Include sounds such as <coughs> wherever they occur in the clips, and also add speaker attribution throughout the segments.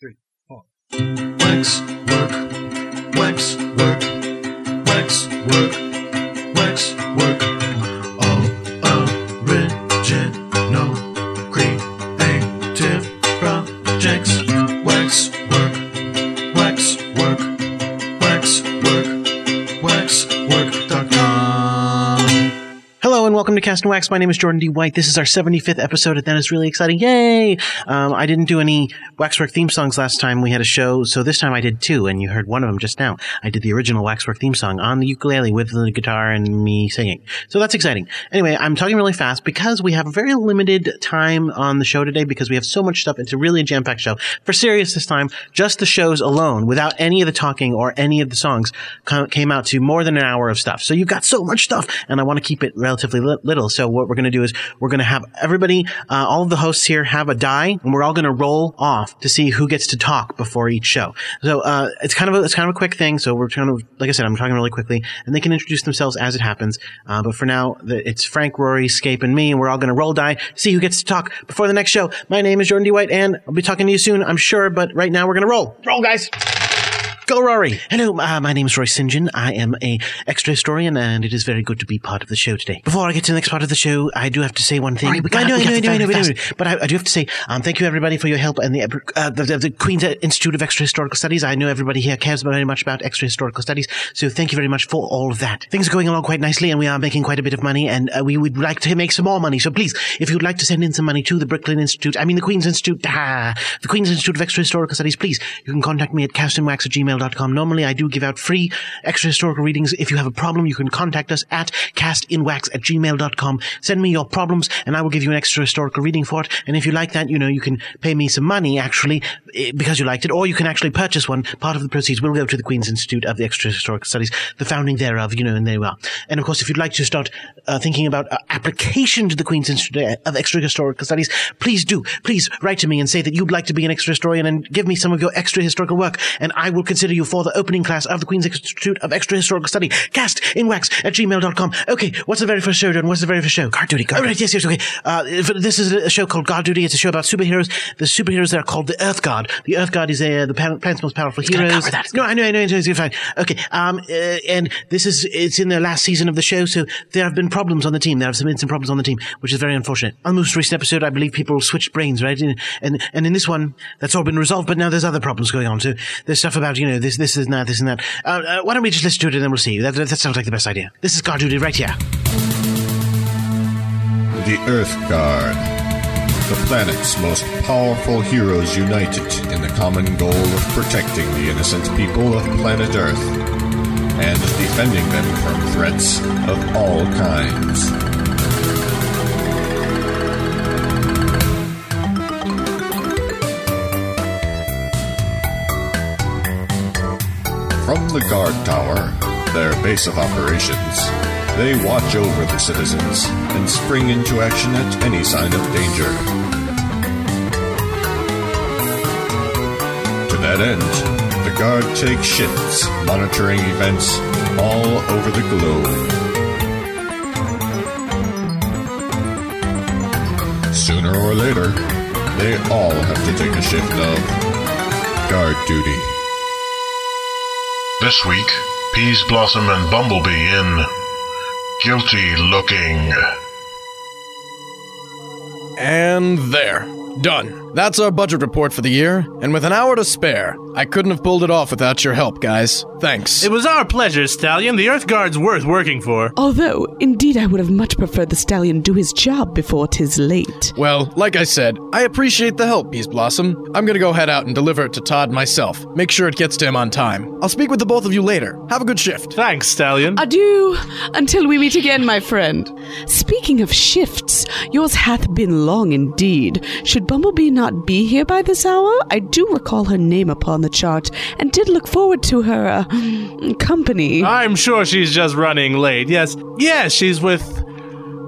Speaker 1: three, four.
Speaker 2: Wax work, wax work, wax work, wax work.
Speaker 1: And Wax. My name is Jordan D. White. This is our 75th episode, and that is really exciting. Yay! Um, I didn't do any Waxwork theme songs last time we had a show, so this time I did two, and you heard one of them just now. I did the original Waxwork theme song on the ukulele with the guitar and me singing. So that's exciting. Anyway, I'm talking really fast because we have a very limited time on the show today because we have so much stuff. It's a really jam-packed show. For serious this time, just the shows alone, without any of the talking or any of the songs, came out to more than an hour of stuff. So you've got so much stuff, and I want to keep it relatively li- So what we're going to do is we're going to have everybody, uh, all of the hosts here have a die, and we're all going to roll off to see who gets to talk before each show. So uh, it's kind of a, it's kind of a quick thing. So we're trying to, like I said, I'm talking really quickly, and they can introduce themselves as it happens. Uh, but for now, the, it's Frank, Rory, Scape, and me, and we're all going to roll die, see who gets to talk before the next show. My name is Jordan D. White, and I'll be talking to you soon, I'm sure. But right now, we're going to roll. Roll, guys. Go, Rory. Hello, uh, my name is Rory St. John. I am a extra historian, and it is very good to be part of the show today. Before I get to the next part of the show, I do have to say one thing.
Speaker 3: Rory,
Speaker 1: I know, I know, I know, I know, I know. But I, I do have to say, um, thank you everybody for your help and the, uh, the, the, the Queen's Institute of Extra Historical Studies. I know everybody here cares very much about extra historical studies, so thank you very much for all of that. Things are going along quite nicely, and we are making quite a bit of money, and uh, we would like to make some more money. So please, if you'd like to send in some money to the Brooklyn Institute, I mean the Queen's Institute, ah, <laughs> the Queen's Institute of Extra Historical Studies, please, you can contact me at castandwax at gmail.com. Normally, I do give out free extra historical readings. If you have a problem, you can contact us at castinwax at gmail.com. Send me your problems, and I will give you an extra historical reading for it. And if you like that, you know, you can pay me some money, actually, eh, because you liked it, or you can actually purchase one. Part of the proceeds will go to the Queen's Institute of the Extra Historical Studies, the founding thereof, you know, and there you are. And of course, if you'd like to start uh, thinking about uh, application to the Queen's Institute of Extra Historical Studies, please do. Please write to me and say that you'd like to be an extra historian and give me some of your extra historical work, and I will consider you for the opening class of the Queen's Institute of Extra Historical Study. Cast in wax at gmail.com. Okay, what's the very first show, John? What's the very first show? Guard Duty, Guard oh, right, yes, yes, okay. Uh, this is a show called Guard Duty. It's a show about superheroes. The superheroes that are called the Earth Guard. The Earth Guard is uh, the planet's most powerful
Speaker 3: gonna
Speaker 1: heroes.
Speaker 3: cover that. It's
Speaker 1: No, I know, I know, it's fine. Okay, um, uh, and this is, it's in the last season of the show, so there have been problems on the team. There have been some problems on the team, which is very unfortunate. On the most recent episode, I believe people switched brains, right? And, and, and in this one, that's all been resolved, but now there's other problems going on. So there's stuff about, you know, this, this is that, this and that. Uh, uh, why don't we just listen to it and then we'll see. That, that, that sounds like the best idea. This is Guard Duty right here.
Speaker 4: The Earth Guard. The planet's most powerful heroes united in the common goal of protecting the innocent people of planet Earth and defending them from threats of all kinds. From the guard tower, their base of operations, they watch over the citizens and spring into action at any sign of danger. To that end, the guard takes shifts monitoring events all over the globe. Sooner or later, they all have to take a shift of guard duty.
Speaker 5: This week, Peas Blossom and Bumblebee in Guilty Looking.
Speaker 6: And there. Done. That's our budget report for the year, and with an hour to spare, I couldn't have pulled it off without your help, guys. Thanks.
Speaker 7: It was our pleasure, Stallion. The Earth Guard's worth working for.
Speaker 8: Although, indeed, I would have much preferred the stallion do his job before 'tis late.
Speaker 6: well, like I said, I appreciate the help, Peas Blossom. I'm gonna go head out and deliver it to Todd myself. Make sure it gets to him on time. I'll speak with the both of you later. Have a good shift.
Speaker 7: Thanks, Stallion.
Speaker 8: Adieu, until we meet again, my friend. Speaking of shifts, yours hath been long indeed. Should Bumblebee not be here by this hour? I do recall her name upon the chart, and did look forward to her uh, company.
Speaker 7: I'm sure she's just running late. Yes. Yes, she's with.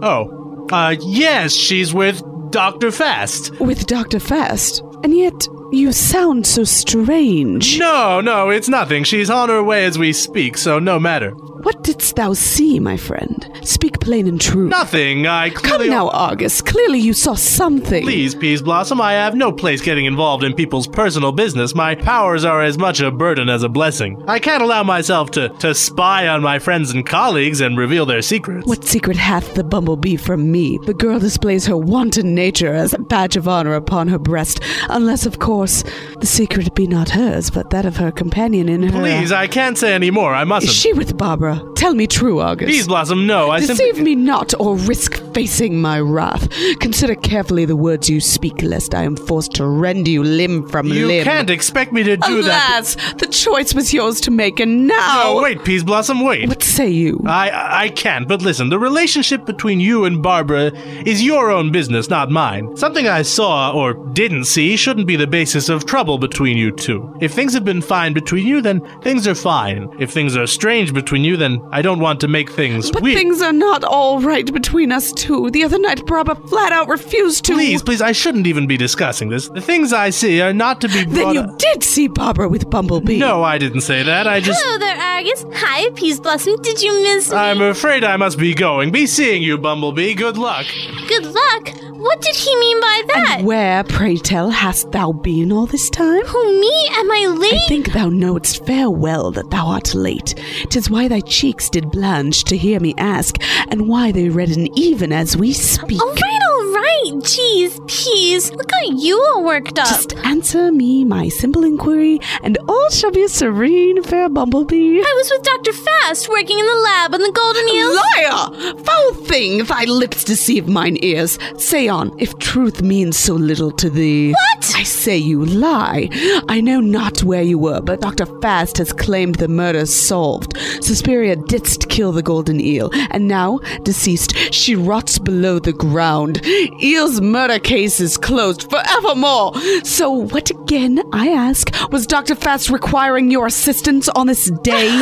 Speaker 7: Oh. Uh, yes, she's with Dr. Fast.
Speaker 8: with Dr. Fast, and yet you sound so strange.
Speaker 7: No, no, it's nothing. She's on her way as we speak, so no matter.
Speaker 8: What didst thou see, my friend? Speak plain and true.
Speaker 7: Nothing. I clearly.
Speaker 8: Come now, Argus. Clearly you saw something.
Speaker 7: Please, Peas Blossom, I have no place getting involved in people's personal business. My powers are as much a burden as a blessing. I can't allow myself to, to spy on my friends and colleagues and reveal their secrets.
Speaker 8: What secret hath the bumblebee from me? The girl displays her wanton nature as a badge of honor upon her breast, unless, of course, the secret be not hers, but that of her companion in her.
Speaker 7: Please, I can't say any more. I mustn't.
Speaker 8: she with Barbara? Tell me true, Argus.
Speaker 7: Peas Blossom, no. I
Speaker 8: Deceive
Speaker 7: simply.
Speaker 8: me not, or risk facing my wrath. Consider carefully the words you speak, lest I am forced to rend you limb from
Speaker 7: You
Speaker 8: limb.
Speaker 7: You can't expect me to do that.
Speaker 8: Alas, the choice was yours to make, and now.
Speaker 7: Oh, wait, Peas Blossom, wait.
Speaker 8: What say you?
Speaker 7: I I can't, but listen, the relationship between you and Barbara is your own business, not mine. Something I saw or didn't see shouldn't be the basis of trouble between you two. If things have been fine between you, then things are fine. If things are strange between you, then I don't want to make things
Speaker 8: But
Speaker 7: weird.
Speaker 8: things are not all right between us two. The other night, Barbara flat out refused to.
Speaker 7: Please, please, I shouldn't even be discussing this. The things I see are not to be
Speaker 8: Then
Speaker 7: brought
Speaker 8: you
Speaker 7: up-
Speaker 8: did see Barbara with Bumblebee.
Speaker 7: No, I didn't say that. I just.
Speaker 3: Hello there, Argus. Hi, Peas Blossom. Did you miss me?
Speaker 7: I'm afraid I must be going. Be seeing you, Bumblebee. Good luck.
Speaker 3: Good luck. What did he mean by that?
Speaker 8: Where, pray tell, hast thou been all this time?
Speaker 3: Who, me? Am I late?
Speaker 8: I think thou knowest fair well that thou art late. Tis why thy cheeks did blanch to hear me ask, and why they redden even as we speak.
Speaker 3: Oh, all right. Jeez, Peas. Look how you all worked up.
Speaker 8: Just answer me my simple inquiry, and all shall be serene, fair Bumblebee.
Speaker 3: I was with Dr. Fast working in the lab on the Golden Eel.
Speaker 8: Liar! Foul thing, thy lips deceive mine ears. Say on, if truth means so little to thee.
Speaker 3: What?
Speaker 8: I say you lie. I know not where you were, but Dr. Fast has claimed the murder solved. Suspiria didst kill the golden eel, and now, deceased, she rots below the ground. Eel's murder case is closed forevermore. So, what again, I ask, was Dr. Fast requiring your assistance on this day? <laughs>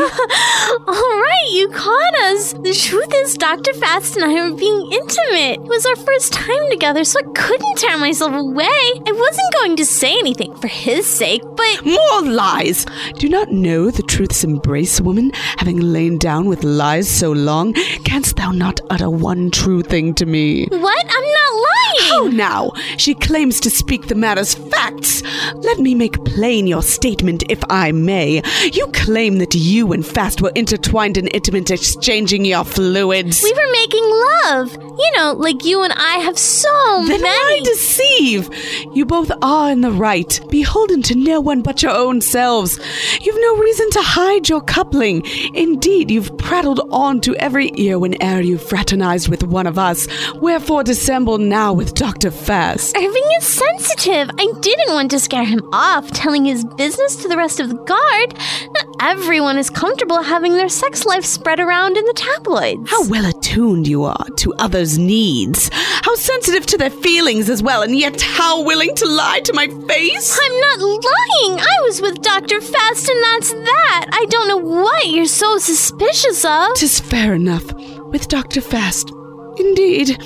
Speaker 3: All right, you caught us. The truth is, Dr. Fast and I were being intimate. It was our first time together, so I couldn't tear myself away. I wasn't going to say anything for his sake, but
Speaker 8: More lies! Do not know the truth's embrace, woman? Having lain down with lies so long, canst thou not utter one true thing to me?
Speaker 3: what? I'm not lying.
Speaker 8: How now? She claims to speak the matter's facts. Let me make plain your statement, if I may. You claim that you and Fast were intertwined in intimate exchanging your fluids.
Speaker 3: We were making love. You know, like you and I have so
Speaker 8: Then
Speaker 3: many.
Speaker 8: deceive? You both are in the right, beholden to no one but your own selves. You've no reason to hide your coupling. Indeed, you've prattled on to every ear whene'er you fraternized with one of us. Wherefore dissemble now with Dr. Fast?
Speaker 3: Irving is sensitive. I didn't want to scare him off, telling his business to the rest of the guard. Not everyone is comfortable having their sex life spread around in the tabloids.
Speaker 8: How well attuned you are to others' needs. How sensitive to their feelings as well, and yet how willing to lie to my face.
Speaker 3: I'm not lying. I was with Dr. Fast, and that's that. I don't know what you're so suspicious of.
Speaker 8: Tis fair enough. With Dr. Fast. Indeed.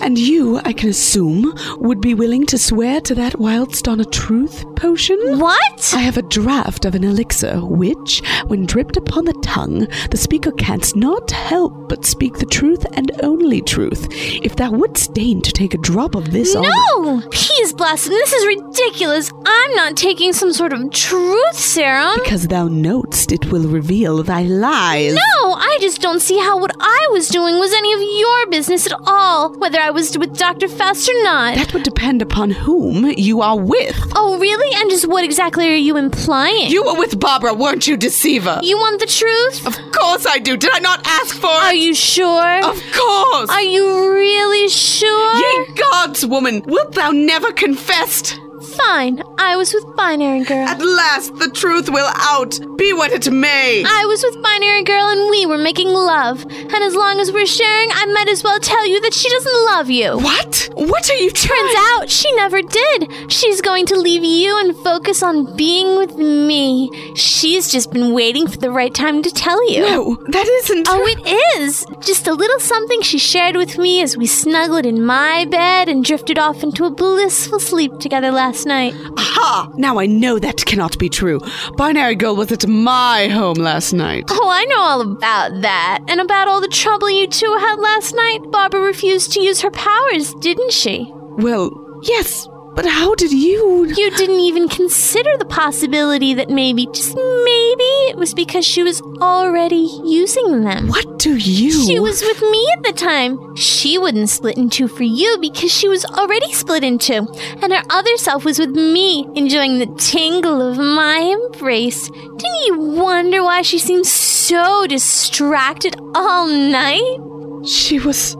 Speaker 8: And you, I can assume, would be willing to swear to that whilst on a truth potion?
Speaker 3: What?
Speaker 8: I have a draught of an elixir which, when dripped upon the tongue, the speaker canst not help but speak the truth and only truth. If thou wouldst deign to take a drop of this on
Speaker 3: No! Peas Blossom, this is ridiculous. I'm not taking some sort of truth serum.
Speaker 8: because thou knowest it will reveal thy lies.
Speaker 3: No, I just don't see how what I was doing was any of your business at all, whether I was with Dr. Fast or not.
Speaker 8: That would depend upon whom you are with.
Speaker 3: oh, really? And just what exactly are you implying?
Speaker 8: You were with Barbara, weren't you, deceiver?
Speaker 3: You want the truth?
Speaker 8: Of course I do. Did I not ask for
Speaker 3: Are you sure?
Speaker 8: Of course.
Speaker 3: Are you really sure?
Speaker 8: Ye gods, woman, wilt thou never confess?
Speaker 3: Fine. I was with Binary Girl.
Speaker 8: At last the truth will out, be what it may.
Speaker 3: I was with Binary Girl and we were making love. And as long as we're sharing, I might as well tell you that she doesn't love you.
Speaker 8: what? What are you trying?
Speaker 3: Turns out she never did. She's going to leave you and focus on being with me. She's just been waiting for the right time to tell you.
Speaker 8: No, that isn't.
Speaker 3: Oh, it is! Just a little something she shared with me as we snuggled in my bed and drifted off into a blissful sleep together last last night.
Speaker 8: Ha! Now I know that cannot be true. Binary Girl was at my home last night.
Speaker 3: Oh, I know all about that. And about all the trouble you two had last night. Barbara refused to use her powers, didn't she?
Speaker 8: Well, yes, but how did you?
Speaker 3: You didn't even consider the possibility that maybe, just maybe, it was because she was already using them.
Speaker 8: What do you?
Speaker 3: She was with me at the time. She wouldn't split in two for you because she was already split in two. And her other self was with me, enjoying the tingle of my embrace. Didn't you wonder why she seemed so distracted all night?
Speaker 8: She was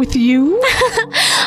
Speaker 8: with you? <laughs>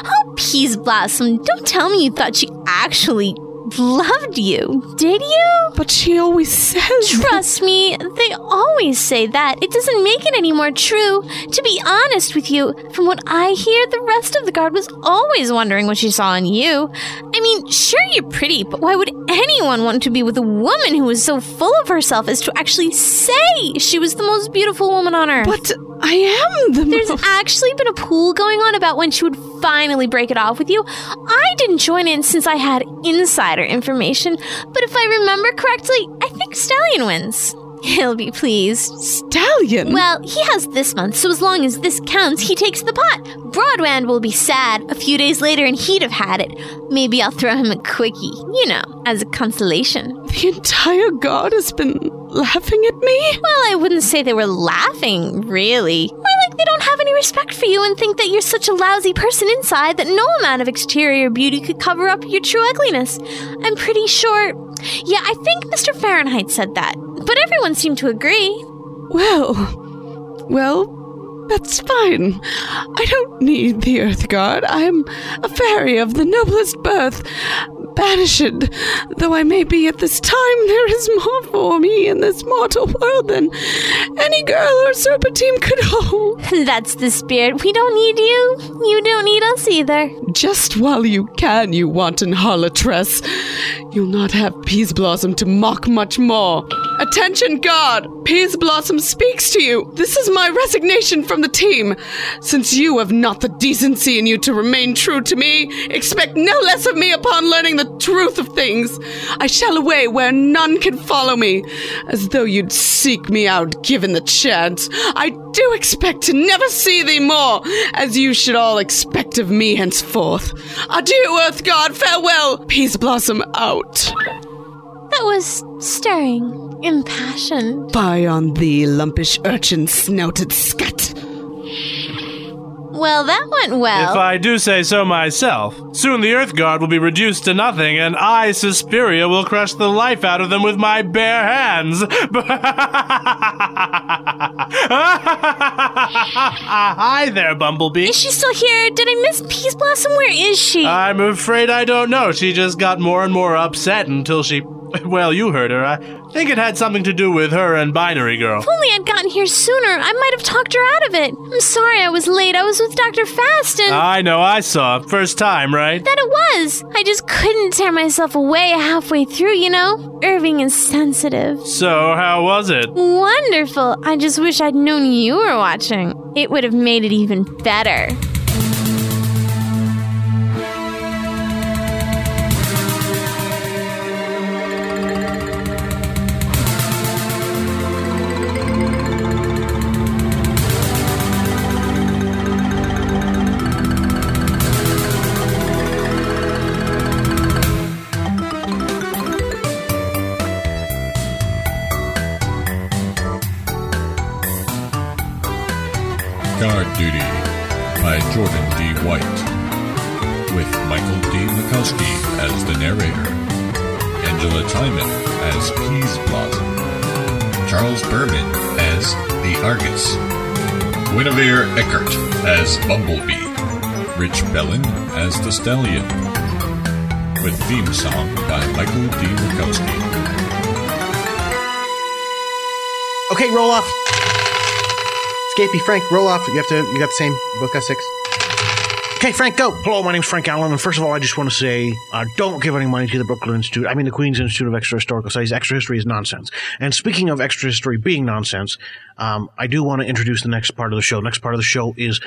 Speaker 3: Oh, Peas Blossom, don't tell me you thought she actually loved you, did you?
Speaker 8: But she always says.
Speaker 3: Trust me, they always say that. It doesn't make it any more true. To be honest with you, from what I hear, the rest of the guard was always wondering what she saw in you. I mean, sure, you're pretty, but why would anyone want to be with a woman who is so full of herself as to actually say she was the most beautiful woman on earth?
Speaker 8: But I am the.
Speaker 3: There's
Speaker 8: most.
Speaker 3: actually been a pool going on about when she would finally break it off with you. I didn't join in since I had insider information, but if I remember correctly, I think Stallion wins. He'll be pleased.
Speaker 8: Stallion.
Speaker 3: Well, he has this month, so as long as this counts, he takes the pot. Broadwand will be sad a few days later and he'd have had it. Maybe I'll throw him a quickie, you know, as a consolation.
Speaker 8: the entire guard has been laughing at me.
Speaker 3: Well, I wouldn't say they were laughing, really. More like they don't have any respect for you and think that you're such a lousy person inside that no amount of exterior beauty could cover up your true ugliness. I'm pretty sure. Yeah, I think Mr. Fahrenheit said that. But everyone seemed to agree.
Speaker 8: Well, well, that's fine. I don't need the Earth Guard. I'm a fairy of the noblest birth. Banished, though I may be at this time, there is more for me in this mortal world than any girl or serpentine could hope.
Speaker 3: That's the spirit. We don't need you. You don't need us either.
Speaker 8: Just while you can, you wanton harlotress. You'll not have Peas Blossom to mock much more. Attention, guard! Peas Blossom speaks to you. This is my resignation from the team. Since you have not the decency in you to remain true to me, expect no less of me upon learning the truth of things. I shall away where none can follow me, as though you'd seek me out given the chance. I do expect to never see thee more, as you should all expect of me henceforth. Adieu, Earth Guard, farewell, Peas Blossom out.
Speaker 3: That was stirring, impassioned.
Speaker 8: Fie on thee, lumpish urchin snouted scut.
Speaker 3: Well, that went well.
Speaker 7: If I do say so myself, soon the Earth Guard will be reduced to nothing, and I, Suspiria, will crush the life out of them with my bare hands. <laughs> Hi there, Bumblebee.
Speaker 3: Is she still here? Did I miss Peas Blossom? Where is she?
Speaker 7: I'm afraid I don't know. She just got more and more upset until she. <laughs> Well, you heard her. I think it had something to do with her and Binary Girl.
Speaker 3: if only I'd gotten here sooner, I might have talked her out of it. I'm sorry I was late. I was with Dr. Fast and
Speaker 7: I know, I saw. First time, right?
Speaker 3: that it was. I just couldn't tear myself away halfway through, you know? Irving is sensitive.
Speaker 7: So, how was it?
Speaker 3: Wonderful. I just wish I'd known you were watching. It would have made it even better.
Speaker 4: Charles Berman as the Argus, Guinevere Eckert as Bumblebee, Rich Bellin as the Stallion, with theme song by Michael D. Mikowski.
Speaker 1: Okay, roll off. Scapey, Frank, roll off. You have to. You got the same book. Got six. Okay, Frank, go. Hello, my name's Frank Allen, and first of all, I just want to say, uh, don't give any money to the Brooklyn Institute. I mean, the Queen's Institute of Extra Historical Studies. Extra history is nonsense. And speaking of extra history being nonsense, um, I do want to introduce the next part of the show. Next part of the show is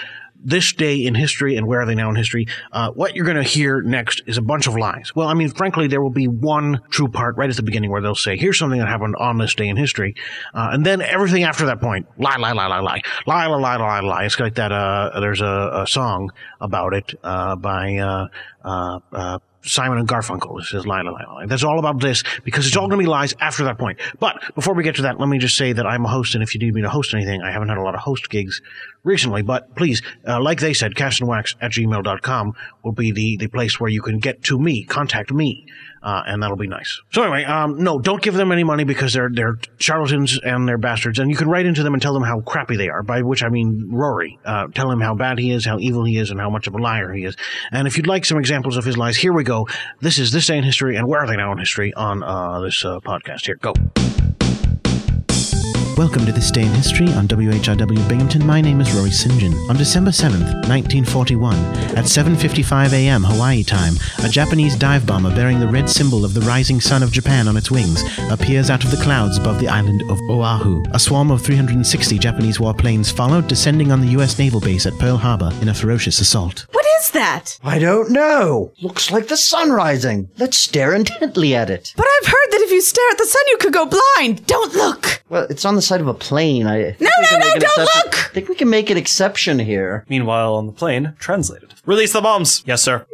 Speaker 1: this day in history and where are they now in history, uh, what you're going to hear next is a bunch of lies. Well, I mean, frankly, there will be one true part right at the beginning where they'll say, here's something that happened on this day in history. Uh, and then everything after that point, lie, lie, lie, lie, lie, lie, lie, lie, lie, lie. It's like that, uh, there's a, a song about it, uh, by, uh, uh, uh, Simon and Garfunkel. It says lie, lie. That's all about this because it's all going to be lies after that point. But before we get to that, let me just say that I'm a host, and if you need me to host anything, I haven't had a lot of host gigs recently, but please, uh, like they said, castandwax at gmail.com will be the, the place where you can get to me, contact me, uh, and that'll be nice. So anyway, um, no, don't give them any money because they're, they're charlatans and they're bastards, and you can write into them and tell them how crappy they are, by which I mean Rory. Uh, tell him how bad he is, how evil he is, and how much of a liar he is. And if you'd like some examples of his lies, here we go. This is This Day in History, and Where Are They Now in History on, uh, this, uh, podcast. Here, go. Welcome to This Day in History on WHRW Binghamton. My name is Rory St. John. On December 7th, 1941, at 7.55 a.m. Hawaii time, a Japanese dive bomber bearing the red symbol of the rising sun of Japan on its wings appears out of the clouds above the island of Oahu. A swarm of 360 Japanese warplanes followed, descending on the U.S. naval base at Pearl Harbor in a ferocious assault.
Speaker 9: What is that?
Speaker 10: I don't know. Looks like the sun rising. Let's stare intently at it.
Speaker 9: But I've heard that if you stare at the sun, you could go blind. Don't look.
Speaker 10: Well, it's on the side of a plane. I think
Speaker 9: No,
Speaker 10: we can
Speaker 9: no,
Speaker 10: make
Speaker 9: no,
Speaker 10: an
Speaker 9: don't
Speaker 10: exception-
Speaker 9: look!
Speaker 10: I think we can make an exception here.
Speaker 11: Meanwhile, on the plane, translated. Release the bombs! Yes, sir.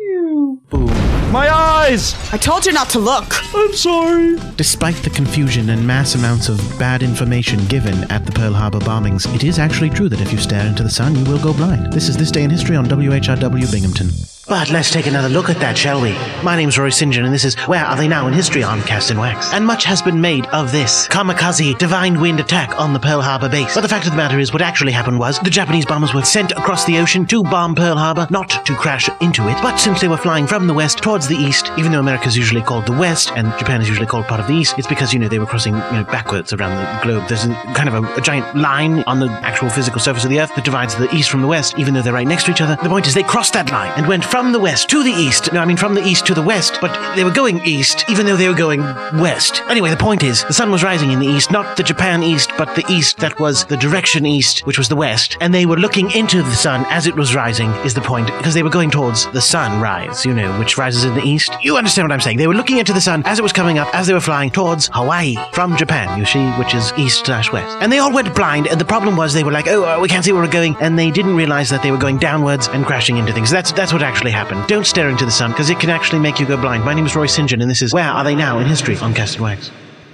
Speaker 11: Boom.
Speaker 10: My eyes!
Speaker 9: I told you not to look.
Speaker 10: I'm sorry.
Speaker 1: Despite the confusion and mass amounts of bad information given at the Pearl Harbor bombings, it is actually true that if you stare into the sun, you will go blind. This is This Day in History on WHRW Binghamton. But let's take another look at that, shall we? My name's Rory St. John, and this is Where Are They Now in History on Cast and Wax. And much has been made of this kamikaze divine wind attack on the Pearl Harbor base. But the fact of the matter is, what actually happened was the Japanese bombers were sent across the ocean to bomb Pearl Harbor, not to crash into it. But since they were flying from the west towards the east, even though America's usually called the west and Japan is usually called part of the east, it's because, you know, they were crossing, you know, backwards around the globe. There's a, kind of a, a giant line on the actual physical surface of the earth that divides the east from the west, even though they're right next to each other. The point is they crossed that line and went from the west to the east. No, I mean from the east to the west, but they were going east, even though they were going west. Anyway, the point is, the sun was rising in the east, not the Japan east, but the east that was the direction east, which was the west, and they were looking into the sun as it was rising, is the point, because they were going towards the sunrise, you know, which rises in the east. You understand what I'm saying? They were looking into the sun as it was coming up, as they were flying towards Hawaii from Japan, you see, which is east slash west. And they all went blind, and the problem was they were like, oh, uh, we can't see where we're going, and they didn't realize that they were going downwards and crashing into things. That's that's what actually happened. Don't stare into the sun, because it can actually make you go blind. My name is Rory St. John, and this is Where Are They Now in History on Cast and Wax.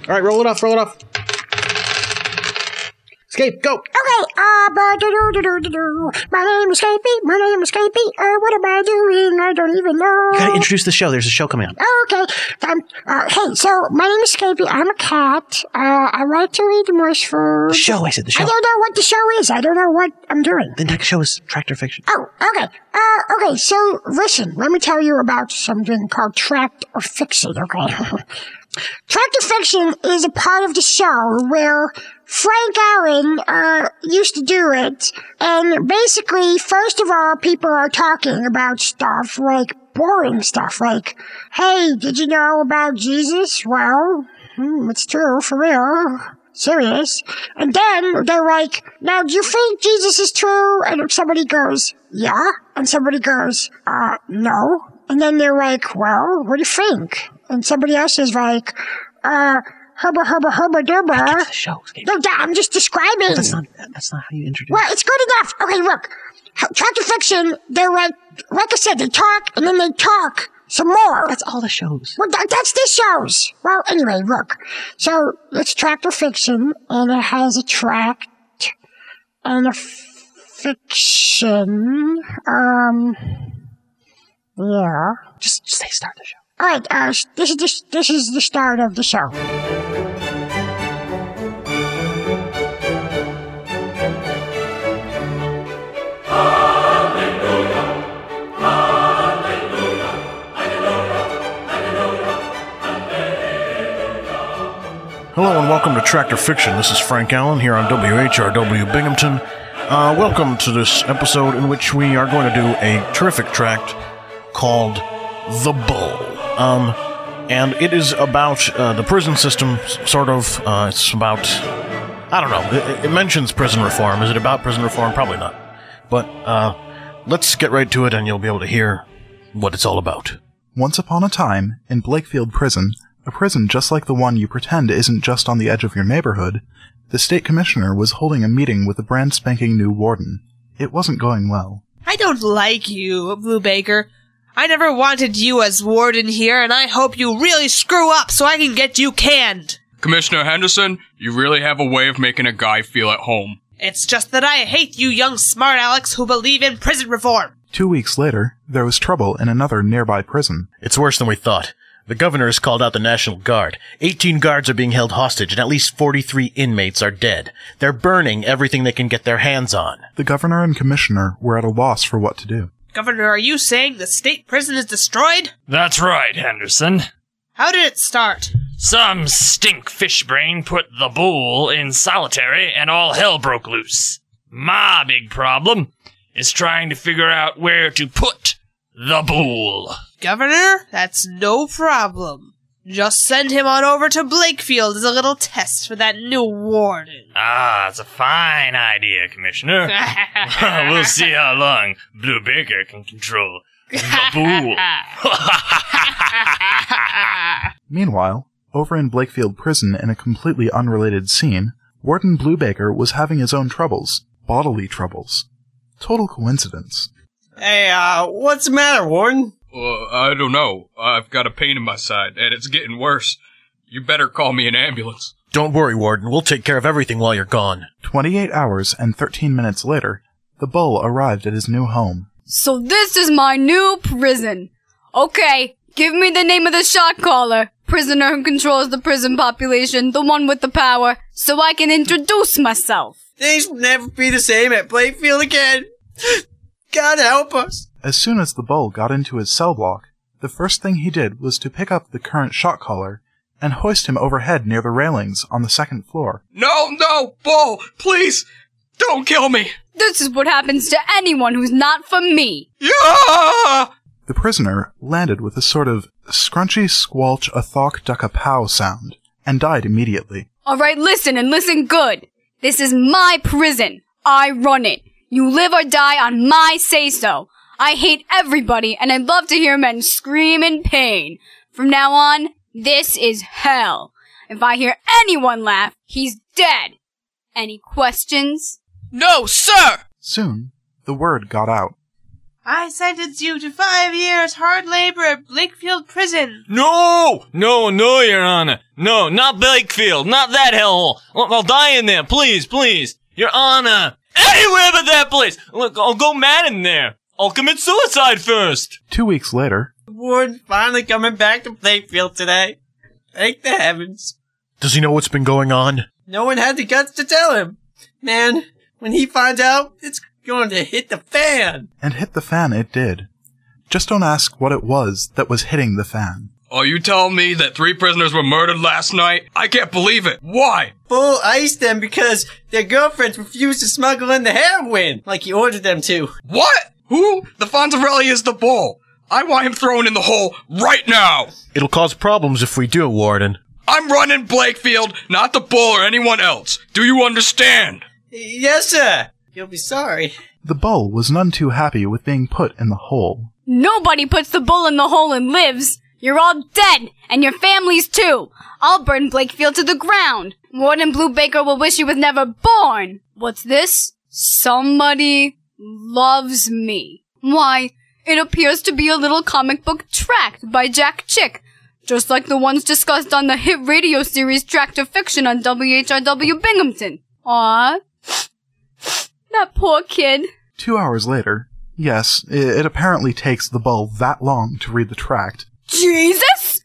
Speaker 1: All right, roll it off, roll it off. Escape, go!
Speaker 12: Okay, uh, but do do do do do. My name is Scapey. My name is Scapey. Uh, what am I doing? I don't even know.
Speaker 1: You gotta introduce the show. There's a show coming up.
Speaker 12: Okay. Um, uh, hey, so my name is Scapey. I'm a cat. Uh, I like to eat moist food.
Speaker 1: The show, I said the show.
Speaker 12: I don't know what the show is. I don't know what I'm doing.
Speaker 1: The next show is Tractor Fiction.
Speaker 12: Oh, okay. Uh, okay, so listen, let me tell you about something called Tract or Fix It, okay? <laughs> Tractor Fiction is a part of the show where Frank Allen, uh, used to do it. And basically, first of all, people are talking about stuff like boring stuff, like, hey, did you know about Jesus? Well, hmm, it's true, for real serious. And then they're like, now do you think Jesus is true? And somebody goes, yeah. And somebody goes, uh, no. And then they're like, well, what do you think? And somebody else is like, uh, hubba hubba hubba dubba.
Speaker 1: The show.
Speaker 12: No, I'm just describing.
Speaker 1: That's not, that's not how you introduce
Speaker 12: Well, it's good enough. Okay, look. Tractor Fiction, they're like, like I said, they talk and then they talk some more.
Speaker 1: That's all the shows.
Speaker 12: Well, that, that's this shows. Well, anyway, look. So it's Tractor Fiction, and it has a tract and a fiction. Um, yeah.
Speaker 1: Just, just say start the show.
Speaker 12: All right. Uh, this is this this is the start of the show.
Speaker 13: Hello and welcome to Tractor Fiction. This is Frank Allen here on WHRW Binghamton. Uh, welcome to this episode in which we are going to do a terrific tract called The Bull. Um, and it is about uh, the prison system, sort of. Uh, it's about. I don't know. It, it mentions prison reform. Is it about prison reform? Probably not. But uh, let's get right to it and you'll be able to hear what it's all about.
Speaker 14: Once upon a time, in Blakefield Prison, a prison just like the one you pretend isn't just on the edge of your neighborhood, the state commissioner was holding a meeting with a brand spanking new warden. It wasn't going well.
Speaker 15: I don't like you, Blue Baker. I never wanted you as warden here, and I hope you really screw up so I can get you canned.
Speaker 16: Commissioner Henderson, you really have a way of making a guy feel at home.
Speaker 15: It's just that I hate you young smart Alex who believe in prison reform.
Speaker 14: Two weeks later, there was trouble in another nearby prison.
Speaker 1: It's worse than we thought. The governor has called out the National Guard. 18 guards are being held hostage and at least 43 inmates are dead. They're burning everything they can get their hands on.
Speaker 14: The governor and commissioner were at a loss for what to do.
Speaker 15: Governor, are you saying the state prison is destroyed?
Speaker 17: That's right, Henderson.
Speaker 15: How did it start?
Speaker 17: Some stink fish brain put the bull in solitary and all hell broke loose. My big problem is trying to figure out where to put the bull.
Speaker 15: Governor, that's no problem. Just send him on over to Blakefield as a little test for that new warden.
Speaker 17: Ah, it's a fine idea, Commissioner. <laughs> <laughs> we'll see how long Blue Baker can control the <laughs> bull.
Speaker 14: Meanwhile, over in Blakefield Prison in a completely unrelated scene, Warden Bluebaker was having his own troubles. Bodily troubles. Total coincidence.
Speaker 11: Hey, uh, what's the matter, Warden?
Speaker 16: Uh, I don't know. I've got a pain in my side, and it's getting worse. You better call me an ambulance.
Speaker 1: Don't worry, Warden. We'll take care of everything while you're gone.
Speaker 14: 28 hours and 13 minutes later, the bull arrived at his new home.
Speaker 18: So this is my new prison. Okay, give me the name of the shot caller. Prisoner who controls the prison population, the one with the power, so I can introduce myself.
Speaker 11: Things will never be the same at Blakefield again. God help us.
Speaker 14: As soon as the bull got into his cell block, the first thing he did was to pick up the current shot caller and hoist him overhead near the railings on the second floor.
Speaker 16: No, no, Bull, please, don't kill me.
Speaker 18: This is what happens to anyone who's not for me.
Speaker 16: Yeah!
Speaker 14: The prisoner landed with a sort of scrunchy squelch a thawk duck a pow sound and died immediately.
Speaker 18: Alright, listen and listen good. This is my prison. I run it. You live or die on my say so. I hate everybody and I'd love to hear men scream in pain. From now on, this is hell. If I hear anyone laugh, he's dead. Any questions?
Speaker 15: No, sir!
Speaker 14: Soon, the word got out.
Speaker 15: I sentence you to five years hard labor at Blakefield Prison.
Speaker 17: No! No, no, Your Honor. No, not Blakefield. Not that hellhole. Look, I'll die in there. Please, please. Your Honor. Anywhere but that place. Look, I'll go mad in there. I'll commit suicide first.
Speaker 14: Two weeks later,
Speaker 11: The warden's finally coming back to Blakefield today. Thank the heavens.
Speaker 1: Does he know what's been going on?
Speaker 11: No one had the guts to tell him. Man, when he finds out, it's going to hit the fan.
Speaker 14: and hit the fan it did. Just don't ask what it was that was hitting the fan.
Speaker 16: Are you telling me that three prisoners were murdered last night? I can't believe it. Why?
Speaker 11: Bull iced them because their girlfriends refused to smuggle in the heroin like he ordered them to.
Speaker 16: What? Who? The Fonzarelli is the bull. I want him thrown in the hole right now.
Speaker 1: It'll cause problems if we do, Warden.
Speaker 16: I'm running Blakefield, not the bull or anyone else. Do you understand?
Speaker 11: Yes, sir. You'll be sorry.
Speaker 14: The bull was none too happy with being put in the hole.
Speaker 18: Nobody puts the bull in the hole and lives. You're all dead, and your families too. I'll burn Blakefield to the ground. Warden Blue Baker will wish he was never born. What's this? Somebody loves me. Why, it appears to be a little comic book tract by Jack Chick, just like the ones discussed on the hit radio series Tractor Fiction on WHRW Binghamton. Aw, that poor kid.
Speaker 14: Two hours later, yes, i- it apparently takes the bull that long to read the tract,
Speaker 18: Jesus!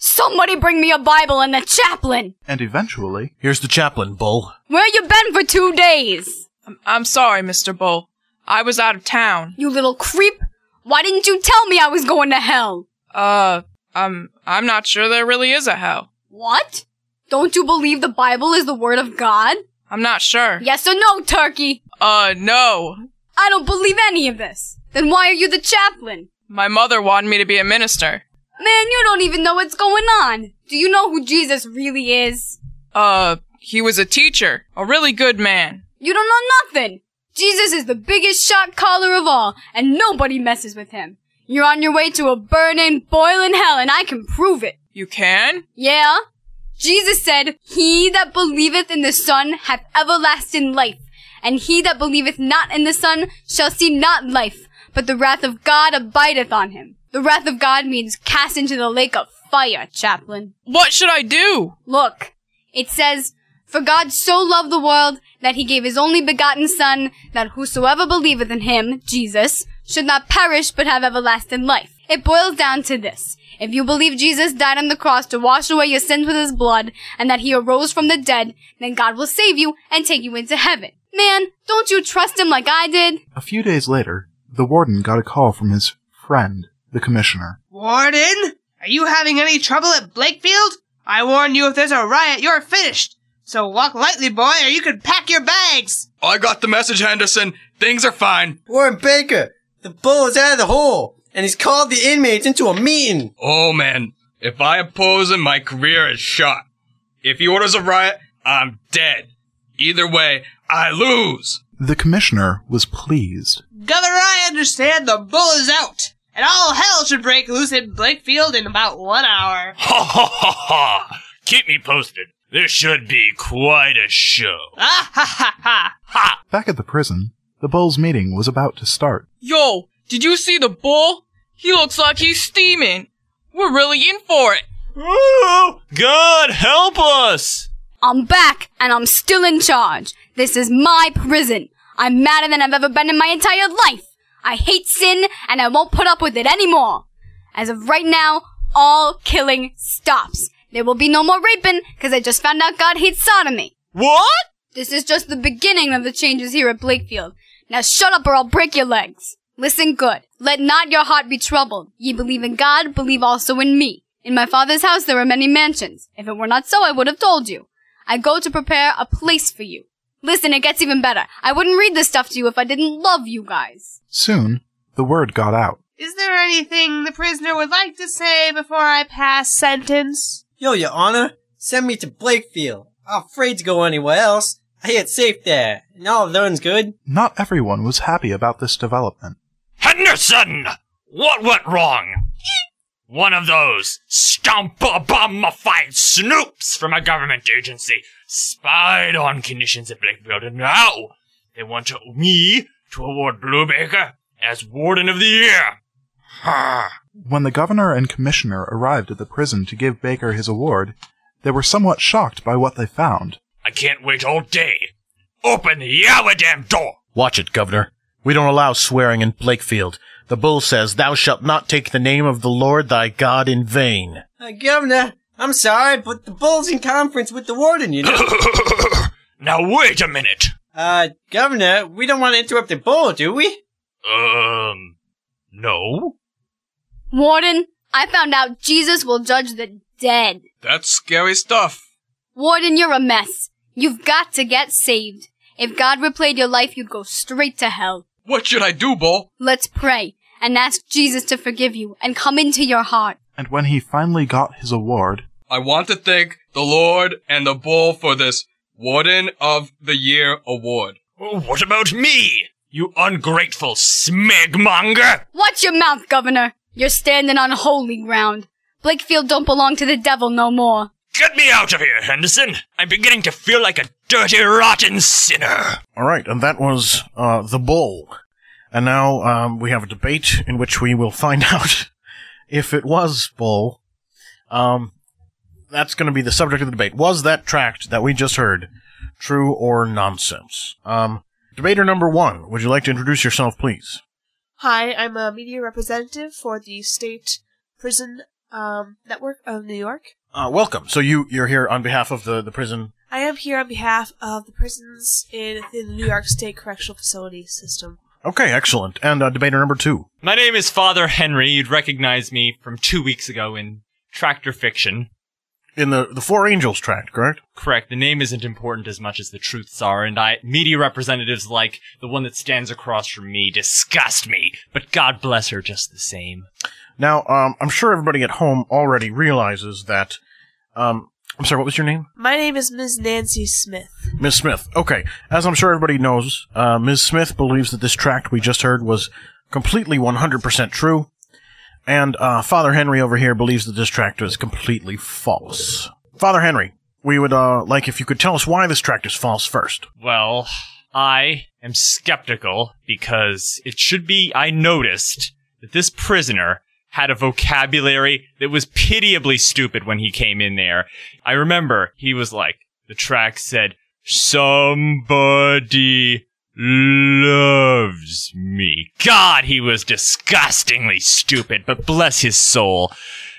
Speaker 18: Somebody bring me a Bible and a chaplain!
Speaker 14: and eventually,
Speaker 1: Here's the chaplain, Bull.
Speaker 18: Where you been for two days?
Speaker 15: I'm sorry, Mr. Bull. I was out of town.
Speaker 18: You little creep! Why didn't you tell me I was going to hell?
Speaker 15: Uh, um, I'm not sure there really is a hell.
Speaker 18: What? Don't you believe the Bible is the Word of God?
Speaker 15: I'm not sure.
Speaker 18: Yes or no, turkey?
Speaker 15: Uh, no.
Speaker 18: I don't believe any of this. Then why are you the chaplain?
Speaker 15: My mother wanted me to be a minister.
Speaker 18: Man, you don't even know what's going on. Do you know who Jesus really is?
Speaker 15: Uh, he was a teacher. A really good man.
Speaker 18: You don't know nothing. Jesus is the biggest shot caller of all, and nobody messes with him. You're on your way to a burning, boiling hell, and I can prove it.
Speaker 15: You can?
Speaker 18: Yeah? Jesus said, He that believeth in the Son hath everlasting life, and he that believeth not in the Son shall see not life, but the wrath of God abideth on him. The wrath of God means cast into the lake of fire, chaplain.
Speaker 15: What should I do?
Speaker 18: Look, it says, For God so loved the world that he gave his only begotten Son, that whosoever believeth in him, Jesus, should not perish but have everlasting life. It boils down to this. If you believe Jesus died on the cross to wash away your sins with his blood, and that he arose from the dead, then God will save you and take you into heaven. Man, don't you trust him like I did?
Speaker 14: A few days later, the warden got a call from his friend, the commissioner.
Speaker 15: Warden? Are you having any trouble at Blakefield? I warn you if there's a riot, you're finished. So walk lightly, boy, or you could pack your bags.
Speaker 16: I got the message, Henderson. Things are fine.
Speaker 11: Warden Baker, the bull is out of the hole, and he's called the inmates into a meeting.
Speaker 16: Oh man, if I oppose him, my career is shot. If he orders a riot, I'm dead. Either way, I lose.
Speaker 14: The commissioner was pleased.
Speaker 15: Governor, I understand the bull is out, and all hell should break loose in Blakefield in about one hour.
Speaker 17: Ha ha ha ha! Keep me posted. This should be quite a show.
Speaker 15: Ah ha ha ha!
Speaker 17: Ha!
Speaker 14: Back at the prison, the Bulls meeting was about to start.
Speaker 19: Yo, did you see the bull? He looks like he's steaming. We're really in for it.
Speaker 17: Woo! God help us!
Speaker 18: I'm back, and I'm still in charge. This is my prison. I'm madder than I've ever been in my entire life. I hate sin, and I won't put up with it anymore. As of right now, all killing stops. There will be no more raping, because I just found out God hates sodomy.
Speaker 17: What?
Speaker 18: This is just the beginning of the changes here at Blakefield. Now shut up or I'll break your legs. Listen good. Let not your heart be troubled. Ye believe in God, believe also in me. In my father's house there are many mansions. If it were not so, I would have told you. I go to prepare a place for you. Listen, it gets even better. I wouldn't read this stuff to you if I didn't love you guys.
Speaker 14: Soon, the word got out.
Speaker 15: Is there anything the prisoner would like to say before I pass sentence?
Speaker 11: Yo, Your Honor, send me to Blakefield. I'm afraid to go anywhere else. I hear it's safe there, and all learn's good.
Speaker 14: Not everyone was happy about this development.
Speaker 17: Henderson! What went wrong? One of those stomp-a-bummified snoops from a government agency spied on conditions at Blakefield, and now they want to, me to award Bluebaker as Warden of the Year. Ha!
Speaker 14: When the governor and commissioner arrived at the prison to give Baker his award, they were somewhat shocked by what they found.
Speaker 17: I can't wait all day. Open the damn door!
Speaker 1: Watch it, Governor. We don't allow swearing in Blakefield. The bull says, Thou shalt not take the name of the Lord thy God in vain.
Speaker 11: Uh, Governor, I'm sorry, but the bull's in conference with the warden, you know. <coughs>
Speaker 17: Now wait a minute.
Speaker 11: uh, Governor, we don't want to interrupt the bull, do we?
Speaker 17: Um, no?
Speaker 18: Warden, I found out Jesus will judge the dead.
Speaker 16: That's scary stuff.
Speaker 18: Warden, you're a mess. You've got to get saved. If God replayed your life, you'd go straight to hell.
Speaker 16: What should I do, Bull?
Speaker 18: Let's pray and ask Jesus to forgive you and come into your heart.
Speaker 14: And when he finally got his award,
Speaker 16: I want to thank the Lord and the Bull for this Warden of the Year award.
Speaker 17: Oh, what about me? You ungrateful smegmonger!
Speaker 18: Watch your mouth, Governor. You're standing on holy ground. Blakefield don't belong to the devil no more.
Speaker 17: Get me out of here, Henderson! I'm beginning to feel like a dirty, rotten sinner!
Speaker 13: All right, and that was uh, the bull. And now um, we have a debate in which we will find <laughs> out if it was bull. Um, that's going to be the subject of the debate. Was that tract that we just heard true or nonsense? Um, debater number one, would you like to introduce yourself, please?
Speaker 15: Hi, I'm a media representative for the State Prison um, Network of New York.
Speaker 13: Uh, welcome. So you you're here on behalf of the the prison.
Speaker 15: I am here on behalf of the prisons in, in the New York State Correctional Facility System.
Speaker 13: Okay, excellent. And uh, debater number two.
Speaker 17: My name is Father Henry. You'd recognize me from two weeks ago in Tractor Fiction.
Speaker 13: In the the Four Angels tract, correct?
Speaker 17: Correct. The name isn't important as much as the truths are, and I media representatives like the one that stands across from me disgust me. But God bless her just the same.
Speaker 13: Now, um, I'm sure everybody at home already realizes that um, I'm sorry, what was your name?
Speaker 15: My name is Ms. Nancy Smith.
Speaker 13: Ms. Smith. Okay. As I'm sure everybody knows, uh, Ms. Smith believes that this tract we just heard was completely 100% true. And uh, Father Henry over here believes that this tract is completely false. Father Henry, we would uh, like if you could tell us why this tract is false first.
Speaker 17: Well, I am skeptical because it should be I noticed that this prisoner had a vocabulary that was pitiably stupid when he came in there. I remember he was like, the track said, somebody loves me. God, he was disgustingly stupid, but bless his soul.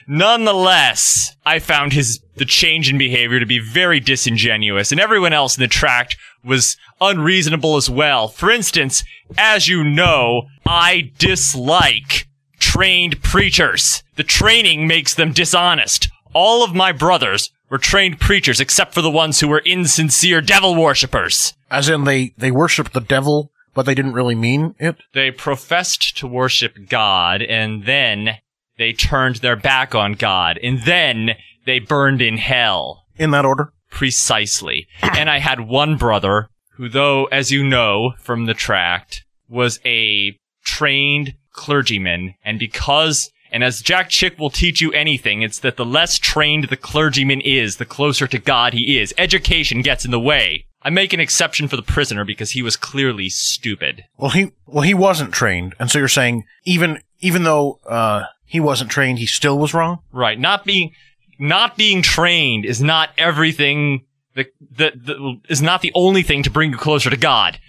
Speaker 17: Nonetheless, I found his the change in behavior to be very disingenuous, and everyone else in the tract was unreasonable as well. For instance, as you know, I dislike trained preachers. The training makes them dishonest. All of my brothers were trained preachers except for the ones who were insincere devil worshippers.
Speaker 13: As in, they, they worship the devil, but they didn't really mean it?
Speaker 17: They professed to worship God, and then they turned their back on God, and then they burned in hell.
Speaker 13: In that order?
Speaker 17: Precisely. and I had one brother who, though, as you know from the tract, was a trained clergyman, and because and as Jack Chick will teach you anything, it's that the less trained the clergyman is, the closer to God he is. Education gets in the way. I make an exception for the prisoner because he was clearly stupid.
Speaker 13: Well, he well he wasn't trained, and so you're saying even even though uh, he wasn't trained, he still was wrong.
Speaker 17: Right. Not being not being trained is not everything that that, that is not the only thing to bring you closer to God.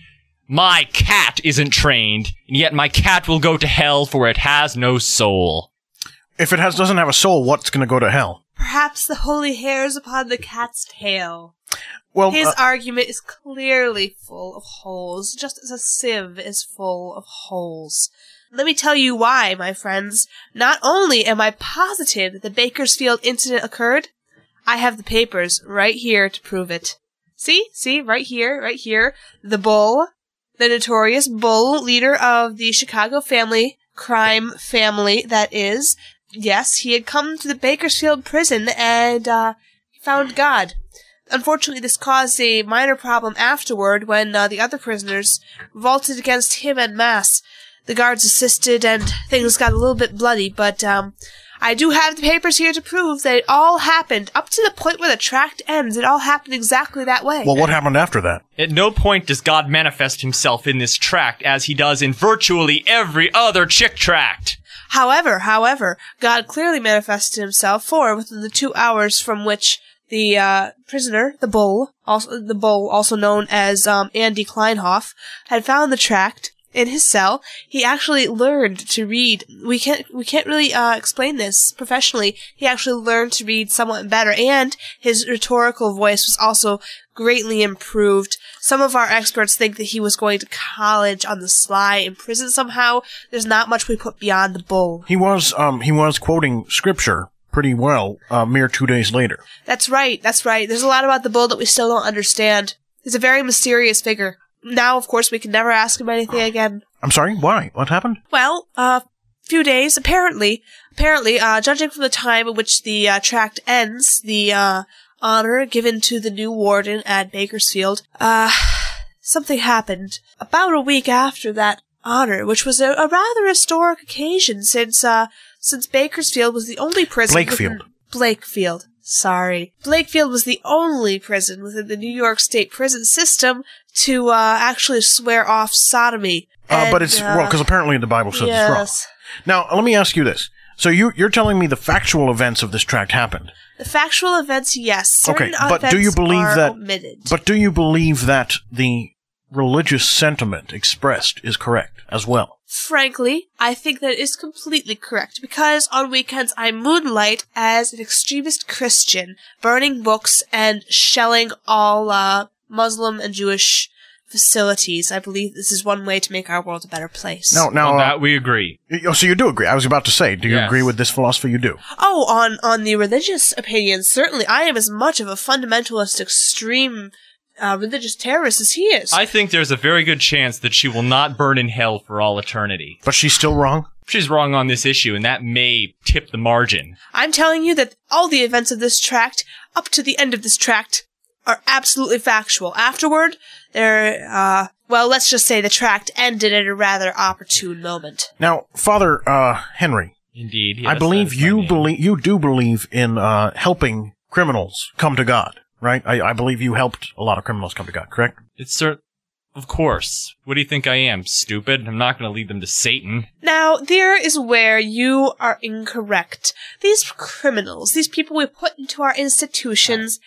Speaker 17: My cat isn't trained, and yet my cat will go to hell for it has no soul.
Speaker 13: If it has doesn't have a soul, what's going to go to hell?
Speaker 15: Perhaps the holy hairs upon the cat's tail.
Speaker 13: Well,
Speaker 15: His
Speaker 13: uh,
Speaker 15: argument is clearly full of holes, just as a sieve is full of holes. Let me tell you why, my friends. Not only am I positive that the Bakersfield incident occurred, I have the papers right here to prove it. See? See? Right here, right here. The Bull, the notorious Bull, leader of the Chicago family, crime family, that is. Yes, he had come to the Bakersfield prison and, uh, found God. Unfortunately, this caused a minor problem afterward when uh, the other prisoners revolted against him en masse. The guards assisted, and things got a little bit bloody, but um, I do have the papers here to prove that it all happened up to the point where the tract ends. It all happened exactly that way.
Speaker 13: well, what happened after that?
Speaker 17: At no point does God manifest himself in this tract as he does in virtually every other chick tract.
Speaker 15: However, however, God clearly manifested himself, for within the two hours from which the uh, prisoner, the bull, also the bull, also known as um, Andy Kleinhoff, had found the tract in his cell, he actually learned to read. We can't we can't really uh, explain this professionally. He actually learned to read somewhat better, and his rhetorical voice was also greatly improved. Some of our experts think that he was going to college on the sly in prison somehow. There's not much we put beyond the bull.
Speaker 13: He was um he was quoting scripture pretty well uh, mere two days later.
Speaker 15: That's right, that's right. There's a lot about the bull that we still don't understand. He's a very mysterious figure. Now, of course, we can never ask him anything again.
Speaker 13: I'm sorry. Why? What happened?
Speaker 15: Well, a uh, few days, apparently, apparently, uh, judging from the time at which the uh, tract ends, the uh, honor given to the new warden at Bakersfield, uh, something happened about a week after that honor, which was a, a rather historic occasion since uh, since Bakersfield was the only prison.
Speaker 13: Blakefield.
Speaker 15: Blakefield. Sorry. Blakefield was the only prison within the New York State prison system to uh, actually swear off sodomy.
Speaker 13: Uh, but it's
Speaker 15: uh,
Speaker 13: well because apparently the Bible says it's wrong. Now let me ask you this: So you you're telling me the factual events of this tract happened?
Speaker 15: The factual events, yes. Certain
Speaker 13: okay, but do you believe that?
Speaker 15: Omitted.
Speaker 13: But do you believe that the religious sentiment expressed is correct as well?
Speaker 15: Frankly, I think that is completely correct because on weekends I moonlight as an extremist Christian, burning books and shelling all uh, Muslim and Jewish facilities. I believe this is one way to make our world a better place.
Speaker 13: No, now
Speaker 17: On
Speaker 13: uh,
Speaker 17: that we agree.
Speaker 13: Oh, so you do agree? I was about to say, do you
Speaker 17: Yes.
Speaker 13: agree with this philosophy? You do.
Speaker 15: Oh, on on the religious opinions, certainly I am as much of a fundamentalist, extreme uh, religious terrorist as he is.
Speaker 17: I think there's a very good chance that she will not burn in hell for all eternity.
Speaker 13: But she's still wrong?
Speaker 17: She's wrong on this issue, and that may tip the margin.
Speaker 15: I'm telling you that all the events of this tract up to the end of this tract are absolutely factual. Afterward, they're, uh, well, let's just say the tract ended at a rather opportune moment.
Speaker 13: Now, Father uh, Henry,
Speaker 17: Indeed.
Speaker 13: I believe
Speaker 17: that is my
Speaker 13: you believe you do believe in uh, helping criminals come to God, right? I, I believe you helped a lot of criminals come to God, correct?
Speaker 17: It's certain. Of course. What do you think I am? Stupid? I'm not going to lead them to Satan.
Speaker 15: Now, there is where you are incorrect. These criminals, these people we put into our institutions,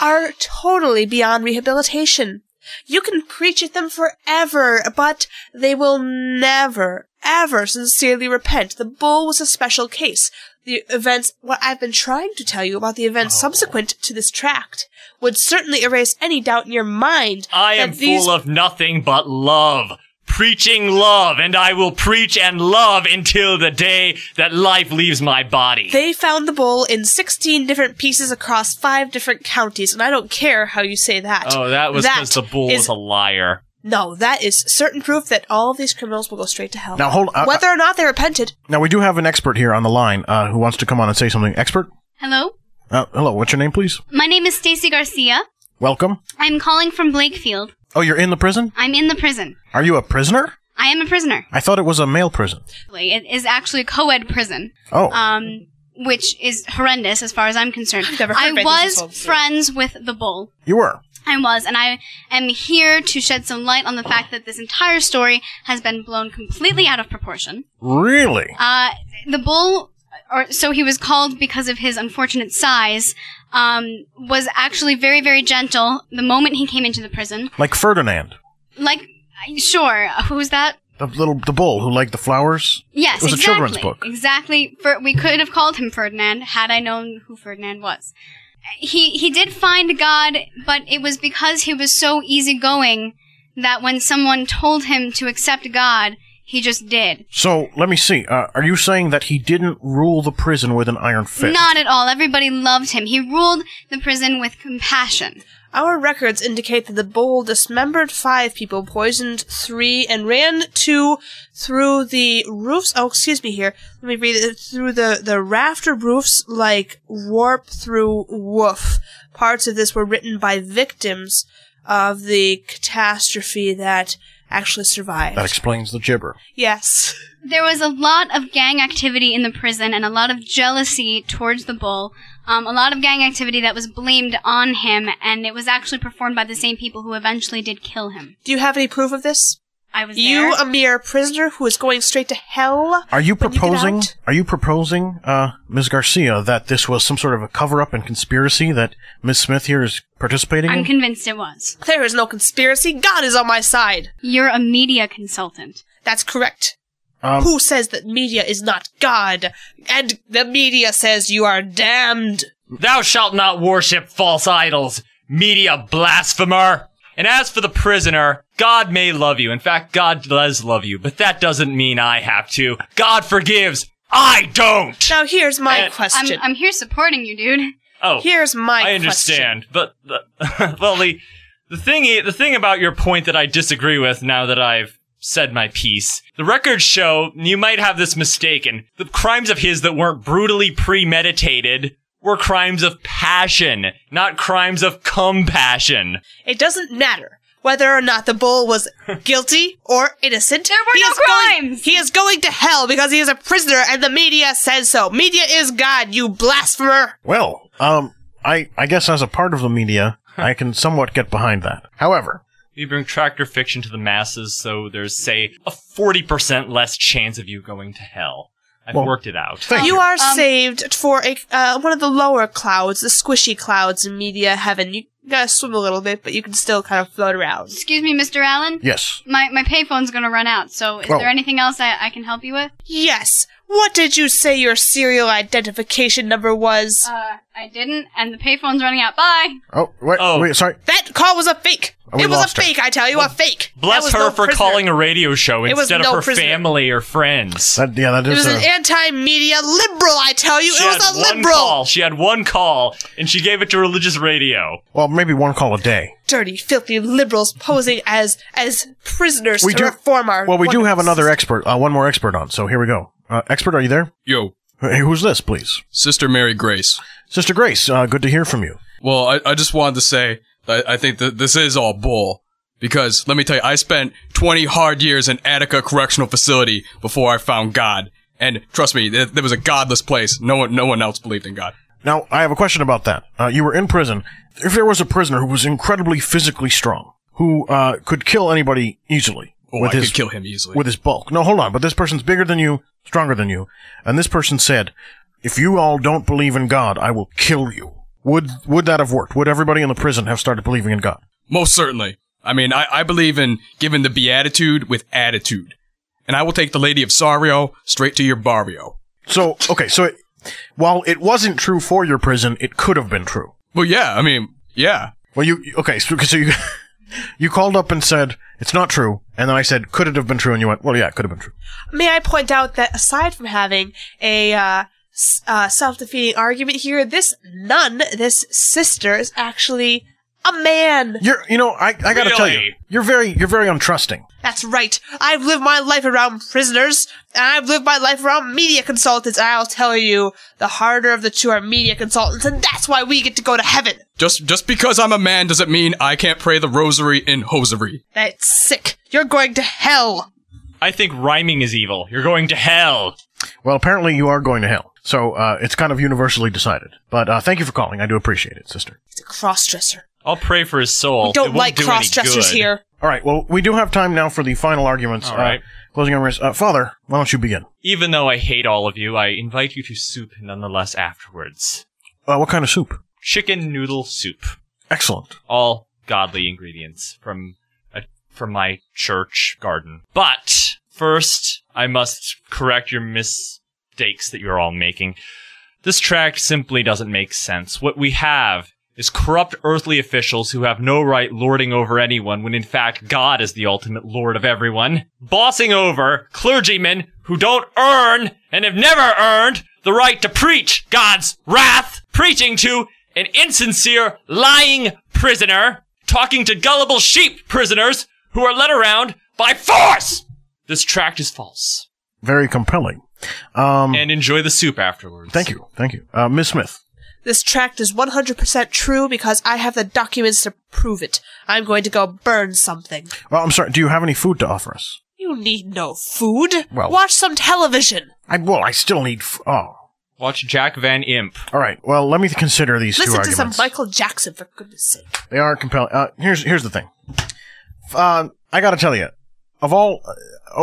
Speaker 15: are totally beyond rehabilitation. You can preach at them forever, but they will never, ever sincerely repent. The bull was a special case. The events, what I've been trying to tell you about the events oh. subsequent to this tract, would certainly erase any doubt in your mind.
Speaker 17: I am
Speaker 15: these
Speaker 17: full of nothing but love. Preaching love, and I will preach and love until the day that life leaves my body.
Speaker 15: They found the bull in 16 different pieces across five different counties, and I don't care how you say that.
Speaker 17: Oh, that was because the bull
Speaker 15: is-
Speaker 17: was a liar.
Speaker 15: No, that is certain proof that all of these criminals will go straight to hell.
Speaker 13: Now, hold- uh,
Speaker 15: Whether or not they repented.
Speaker 13: Now we do have an expert here on the line uh, who wants to come on and say something. Expert,
Speaker 18: Hello,
Speaker 13: uh, hello. What's your name, please?
Speaker 18: my name is Stacy Garcia.
Speaker 13: Welcome.
Speaker 18: I'm calling from Blakefield.
Speaker 13: Oh, you're in the prison.
Speaker 18: I'm in the prison.
Speaker 13: Are you a prisoner?
Speaker 18: I am a prisoner.
Speaker 13: I thought it was a male prison.
Speaker 18: It is actually a co-ed prison.
Speaker 13: Oh.
Speaker 18: Um, which is horrendous as far as I'm concerned.
Speaker 15: never heard
Speaker 18: I was friends with the bull.
Speaker 13: You were.
Speaker 18: I was, and I am here to shed some light on the fact that this entire story has been blown completely out of proportion.
Speaker 13: Really?
Speaker 18: Uh, the bull, or so he was called because of his unfortunate size, um, was actually very, very gentle the moment he came into the prison.
Speaker 13: Like Ferdinand,
Speaker 18: Like, sure, who's that?
Speaker 13: the little the bull who liked the flowers.
Speaker 18: Yes,
Speaker 13: it was
Speaker 18: exactly.
Speaker 13: a children's book.
Speaker 18: Exactly. We could have called him Ferdinand had I known who Ferdinand was. He he did find God, but it was because he was so easygoing that when someone told him to accept God, he just did.
Speaker 13: So let me see. Uh, are you saying that he didn't rule the prison with an iron fist?
Speaker 18: Not at all. Everybody loved him. He ruled the prison with compassion.
Speaker 15: Our records indicate that the bull dismembered five people, poisoned three, and ran two through the roofs. Oh, excuse me here. Let me read it. Through the, the rafter roofs like warp through woof. Parts of this were written by victims of the catastrophe that actually survived.
Speaker 13: That explains the gibber.
Speaker 15: yes.
Speaker 18: There was a lot of gang activity in the prison and a lot of jealousy towards the bull. Um, a lot of gang activity that was blamed on him, and it was actually performed by the same people who eventually did kill him.
Speaker 15: Do you have any proof of this?
Speaker 18: I was
Speaker 15: You,
Speaker 18: there.
Speaker 15: a mere prisoner who is going straight to hell?
Speaker 13: Are you
Speaker 15: when get
Speaker 13: proposing?
Speaker 15: out?
Speaker 13: are you proposing, uh, Ms. Garcia, that this was some sort of a cover-up and conspiracy that Ms. Smith here is participating
Speaker 18: I'm
Speaker 13: in?
Speaker 18: convinced it was.
Speaker 15: There is no conspiracy. God is on my side.
Speaker 18: You're a media consultant.
Speaker 15: That's correct.
Speaker 13: Um,
Speaker 15: Who says that media is not God? And the media says you are damned.
Speaker 17: Thou shalt not worship false idols, media blasphemer. And as for the prisoner, God may love you. In fact, God does love you, but that doesn't mean I have to. God forgives. I don't.
Speaker 15: Now here's my
Speaker 17: And-
Speaker 15: question.
Speaker 18: I'm, I'm here supporting you, dude.
Speaker 17: Oh,
Speaker 15: here's my question.
Speaker 17: I understand, but the, <laughs> well, the the thing the thing about your point that I disagree with now that I've said my piece, the records show you might have this mistaken. The crimes of his that weren't brutally premeditated were crimes of passion, not crimes of compassion.
Speaker 15: It doesn't matter whether or not the bull was <laughs> guilty or innocent. There
Speaker 18: were
Speaker 15: he
Speaker 18: no
Speaker 15: is Going, he is going to hell because he is a prisoner and the media says so. Media is God, you blasphemer.
Speaker 13: Well, um, I I guess as a part of the media, I can somewhat get behind that. However,
Speaker 17: You bring tractor fiction to the masses, so there's, say, a 40% less chance of you going to hell. I've
Speaker 13: Well,
Speaker 17: worked it out.
Speaker 15: you are saved for a uh, one of the lower clouds, the squishy clouds in media heaven. You gotta swim a little bit, but you can still kind of float around.
Speaker 18: Excuse me, Mr. Allen?
Speaker 13: yes.
Speaker 18: My, my payphone's gonna run out, so is
Speaker 13: Oh.
Speaker 18: there anything else I, I can help you with?
Speaker 15: Yes. What did you say your serial identification number was?
Speaker 18: Uh, I didn't, and the payphone's running out. Bye!
Speaker 13: Oh, wait, Oh. wait, sorry.
Speaker 15: that call was a fake.
Speaker 13: Oh, we
Speaker 15: it was a
Speaker 13: lost her.
Speaker 15: fake, I tell you, a fake. That
Speaker 17: Bless
Speaker 15: was
Speaker 17: her
Speaker 15: no
Speaker 17: for
Speaker 15: prisoner.
Speaker 17: calling a radio show
Speaker 15: It was
Speaker 17: instead
Speaker 15: no
Speaker 17: of her
Speaker 15: prisoner.
Speaker 17: family or friends.
Speaker 13: That, yeah, that
Speaker 15: It
Speaker 13: is
Speaker 15: was
Speaker 13: a,
Speaker 15: an anti-media liberal, I tell you.
Speaker 17: She
Speaker 15: it
Speaker 17: had
Speaker 15: was a
Speaker 17: one
Speaker 15: liberal.
Speaker 17: call. She had one call, and she gave it to religious radio.
Speaker 13: well, maybe one call a day.
Speaker 15: Dirty, filthy liberals posing as as prisoners
Speaker 13: We
Speaker 15: to
Speaker 13: do-
Speaker 15: reform our.
Speaker 13: Well, we do have
Speaker 15: wonderful
Speaker 13: another expert, uh, one more expert on. So here we go. Uh, expert, are you there?
Speaker 20: Yo,
Speaker 13: Hey, who's this, please?
Speaker 20: Sister Mary Grace.
Speaker 13: Sister Grace, uh, good to hear from you.
Speaker 20: Well, I, I just wanted to say that I think that this is all bull. Because let me tell you, I spent 20 hard years in Attica Correctional Facility before I found God. And trust me, there, there was a godless place. No one, no one else believed in God.
Speaker 13: Now, I have a question about that. Uh, you were in prison. If there was a prisoner who was incredibly physically strong, who uh, could kill anybody easily,
Speaker 20: Oh, I could kill him easily.
Speaker 13: with his bulk. No, hold on. But this person's bigger than you, stronger than you, and this person said, "If you all don't believe in God, I will kill you." Would would that have worked? Would everybody in the prison have started believing in God?
Speaker 20: Most certainly. I mean, I, I believe in giving the beatitude with attitude. And I will take the Lady of Sario straight to your barrio.
Speaker 13: So, okay, so it, while it wasn't true for your prison, it could have been true.
Speaker 20: Well, yeah, I mean, yeah.
Speaker 13: Well, you okay? So, so you <laughs> you called up and said it's not true, and then I said, "Could it have been true?" And you went, "Well, yeah, it could have been true."
Speaker 15: May I point out that aside from having a uh, s- uh, self-defeating argument here, this nun, this sister, is actually a man.
Speaker 13: You're, you know, I, I gotta tell you,
Speaker 15: Really?
Speaker 13: you're very, you're very untrusting.
Speaker 15: That's right. I've lived my life around prisoners, and I've lived my life around media consultants. I'll tell you, the harder of the two are media consultants, and that's why we get to go to heaven.
Speaker 20: Just just because I'm a man doesn't mean I can't pray the rosary in hosiery.
Speaker 15: That's sick. You're going to hell.
Speaker 17: I think rhyming is evil. You're going to hell.
Speaker 13: Well, apparently you are going to hell, so uh, it's kind of universally decided. But uh, thank you for calling. I do appreciate it, sister.
Speaker 15: He's a crossdresser.
Speaker 17: I'll pray for his soul.
Speaker 15: We don't like
Speaker 17: do
Speaker 15: cross-dressers here.
Speaker 13: All right. Well, we do have time now for the final arguments.
Speaker 17: All right.
Speaker 13: Uh, closing arguments. Uh, Father, why don't you begin?
Speaker 17: Even though I hate all of you, I invite you to soup nonetheless afterwards.
Speaker 13: Uh, what kind of soup?
Speaker 17: Chicken noodle soup.
Speaker 13: Excellent.
Speaker 17: All godly ingredients from a, from my church garden. But first, I must correct your mistakes that you're all making. This tract simply doesn't make sense. What we have is corrupt earthly officials who have no right lording over anyone when in fact God is the ultimate lord of everyone. Bossing over clergymen who don't earn and have never earned the right to preach God's wrath, preaching to an insincere, lying prisoner, talking to gullible sheep prisoners who are led around by force! This tract is false.
Speaker 13: Very compelling. Um,
Speaker 17: and enjoy the soup afterwards.
Speaker 13: Thank you. Thank you. Uh, Miss Smith.
Speaker 15: This tract is 100% true because I have the documents to prove it. I'm going to go burn something.
Speaker 13: Well, I'm sorry. Do you have any food to offer us?
Speaker 15: You need no food.
Speaker 13: Well-
Speaker 15: Watch some television.
Speaker 13: I well, I still need. F- oh,
Speaker 17: Watch Jack Van Impe.
Speaker 13: all right. Well, let me consider these two
Speaker 15: Listen to
Speaker 13: arguments.
Speaker 15: some Michael Jackson, for goodness sake.
Speaker 13: They are compelling. Uh, here's here's the thing. Uh, I got to tell you, of all uh,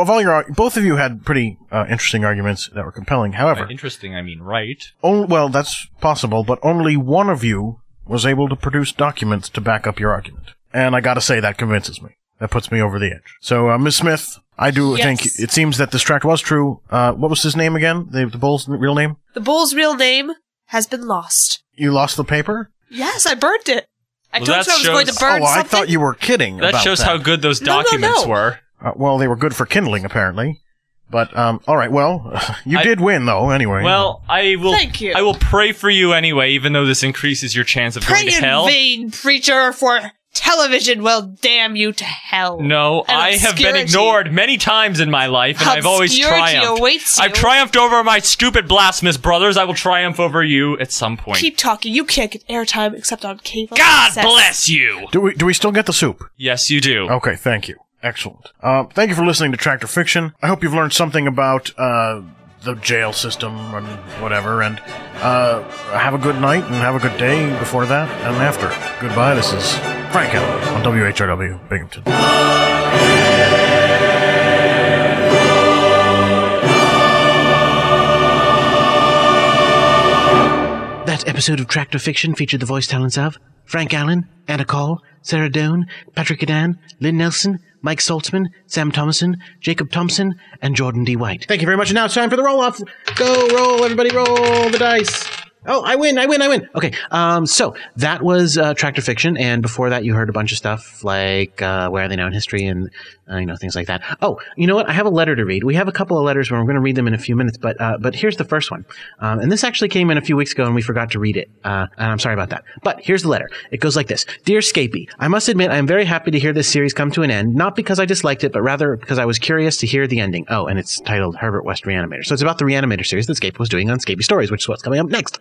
Speaker 13: of all your both of you had pretty uh, interesting arguments that were compelling. However,
Speaker 17: By interesting, I mean right.
Speaker 13: on- well, that's possible, but only one of you was able to produce documents to back up your argument, and I got to say that convinces me. That puts me over the edge. So, uh, Miss Smith, I do
Speaker 15: Yes.
Speaker 13: think it seems that this tract was true. Uh, what was his name again? The, the bull's real name?
Speaker 15: The bull's real name has been lost.
Speaker 13: You lost the paper?
Speaker 15: Yes, I burned it. I
Speaker 17: Well,
Speaker 15: told you I was going to burn
Speaker 13: oh, I thought you were kidding.
Speaker 17: That
Speaker 13: about
Speaker 17: shows
Speaker 13: that.
Speaker 17: how good those documents
Speaker 15: No, no,
Speaker 17: documents
Speaker 15: no.
Speaker 17: were.
Speaker 13: Uh, well, they were good for kindling, apparently. But um, all right. Well, <laughs> you
Speaker 17: I-
Speaker 13: did win, though. Anyway.
Speaker 17: Well, I will.
Speaker 15: Thank you.
Speaker 17: I will pray for you anyway, even though this increases your chance of
Speaker 15: Pray
Speaker 17: going to
Speaker 15: in
Speaker 17: hell.
Speaker 15: vain, preacher, for television will damn you to hell.
Speaker 17: No,
Speaker 15: And
Speaker 17: I have been ignored many times in my life, and I've always triumphed.
Speaker 15: awaits
Speaker 17: I've triumphed over my stupid blasphemous brothers. I will triumph over you at some point.
Speaker 15: Keep talking. You can't get airtime except on cable.
Speaker 17: God
Speaker 15: access.
Speaker 17: bless you.
Speaker 13: do we do we still get the soup?
Speaker 17: Yes, you do.
Speaker 13: Okay. Thank you. Excellent. Um, thank you for listening to Tractor Fiction. I hope you've learned something about uh, the jail system and whatever. And uh, have a good night and have a good day before that and after. Goodbye. This is Frank Allen on WHRW Binghamton.
Speaker 1: That episode of Tractor Fiction featured the voice talents of Frank Allen, Anna Call, Sarah Doan, Patrick Adan, Lynn Nelson, Mike Saltzman, Sam Thomason, Jacob Thompson, and Jordan D. White. Thank you very much. And now it's time for the roll off. Go roll, everybody, roll the dice. Oh, I win, I win, I win. Okay, um, so that was uh, Tractor Fiction, and before that, you heard a bunch of stuff like uh, Where Are They Now in History and, uh, you know, things like that. Oh, you know what? I have a letter to read. We have a couple of letters, where we're going to read them in a few minutes, but uh, but here's the first one. Um, and this actually came in a few weeks ago, and we forgot to read it. Uh, and I'm sorry about that. But here's the letter. It goes like this Dear Scapy, I must admit I am very happy to hear this series come to an end, not because I disliked it, but rather because I was curious to hear the ending. Oh, and it's titled Herbert West Reanimator. So it's about the Reanimator series that Scapy was doing on Scapy Stories, which is what's coming up next.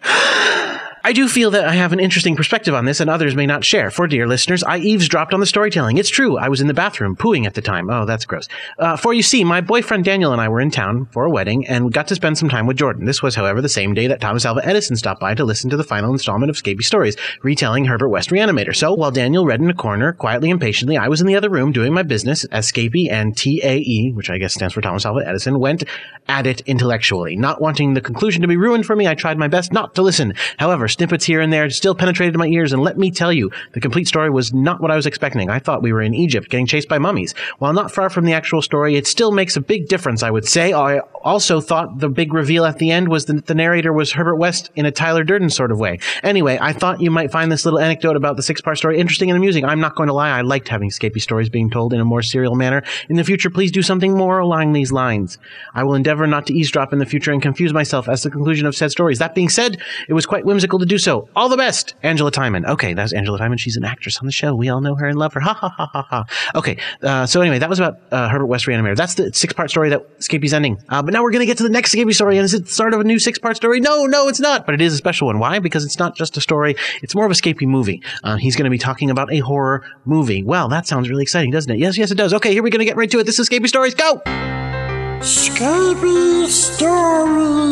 Speaker 1: I do feel that I have an interesting perspective on this and others may not share. For dear listeners, I eavesdropped on the storytelling. It's true. I was in the bathroom pooing at the time. Oh, that's gross. Uh, for you see, my boyfriend Daniel and I were in town for a wedding and we got to spend some time with Jordan. This was, however, the same day that Thomas Alva Edison stopped by to listen to the final installment of Scapy Stories, retelling Herbert West Reanimator. So while Daniel read in a corner, quietly and patiently, I was in the other room doing my business as Scapy and TAE, which I guess stands for Thomas Alva Edison, went at it intellectually. Not wanting the conclusion to be ruined for me, I tried my best not to listen. However, snippets here and there still penetrated my ears, and let me tell you, the complete story was not what I was expecting. I thought we were in Egypt getting chased by mummies. While not far from the actual story, it still makes a big difference, I would say. I also thought the big reveal at the end was that the narrator was Herbert West in a Tyler Durden sort of way. Anyway, I thought you might find this little anecdote about the six part story interesting and amusing. I'm not going to lie, I liked having Scapy stories being told in a more serial manner. In the future, please do something more along these lines. I will endeavor not to eavesdrop in the future and confuse myself as the conclusion of said stories. That being said, it was quite whimsical to do so. All the best, Angela Timon. Okay, that's Angela Timon. She's an actress on the show. We all know her and love her. Ha ha ha ha ha. Okay, uh, so anyway, that was about uh, Herbert West Reanimator. That's the six part story that Scapy's ending. Uh, but now we're going to get to the next Scapy story, and is it the start of a new six part story? No, no, it's not. But it is a special one. Why? Because it's not just a story, it's more of a Scapy movie. Uh, he's going to be talking about a horror movie. Well, that sounds really exciting, doesn't it? Yes, yes, it does. Okay, here we're going to get right to it. This is Scapy Stories. Go!
Speaker 12: Scapy Stories.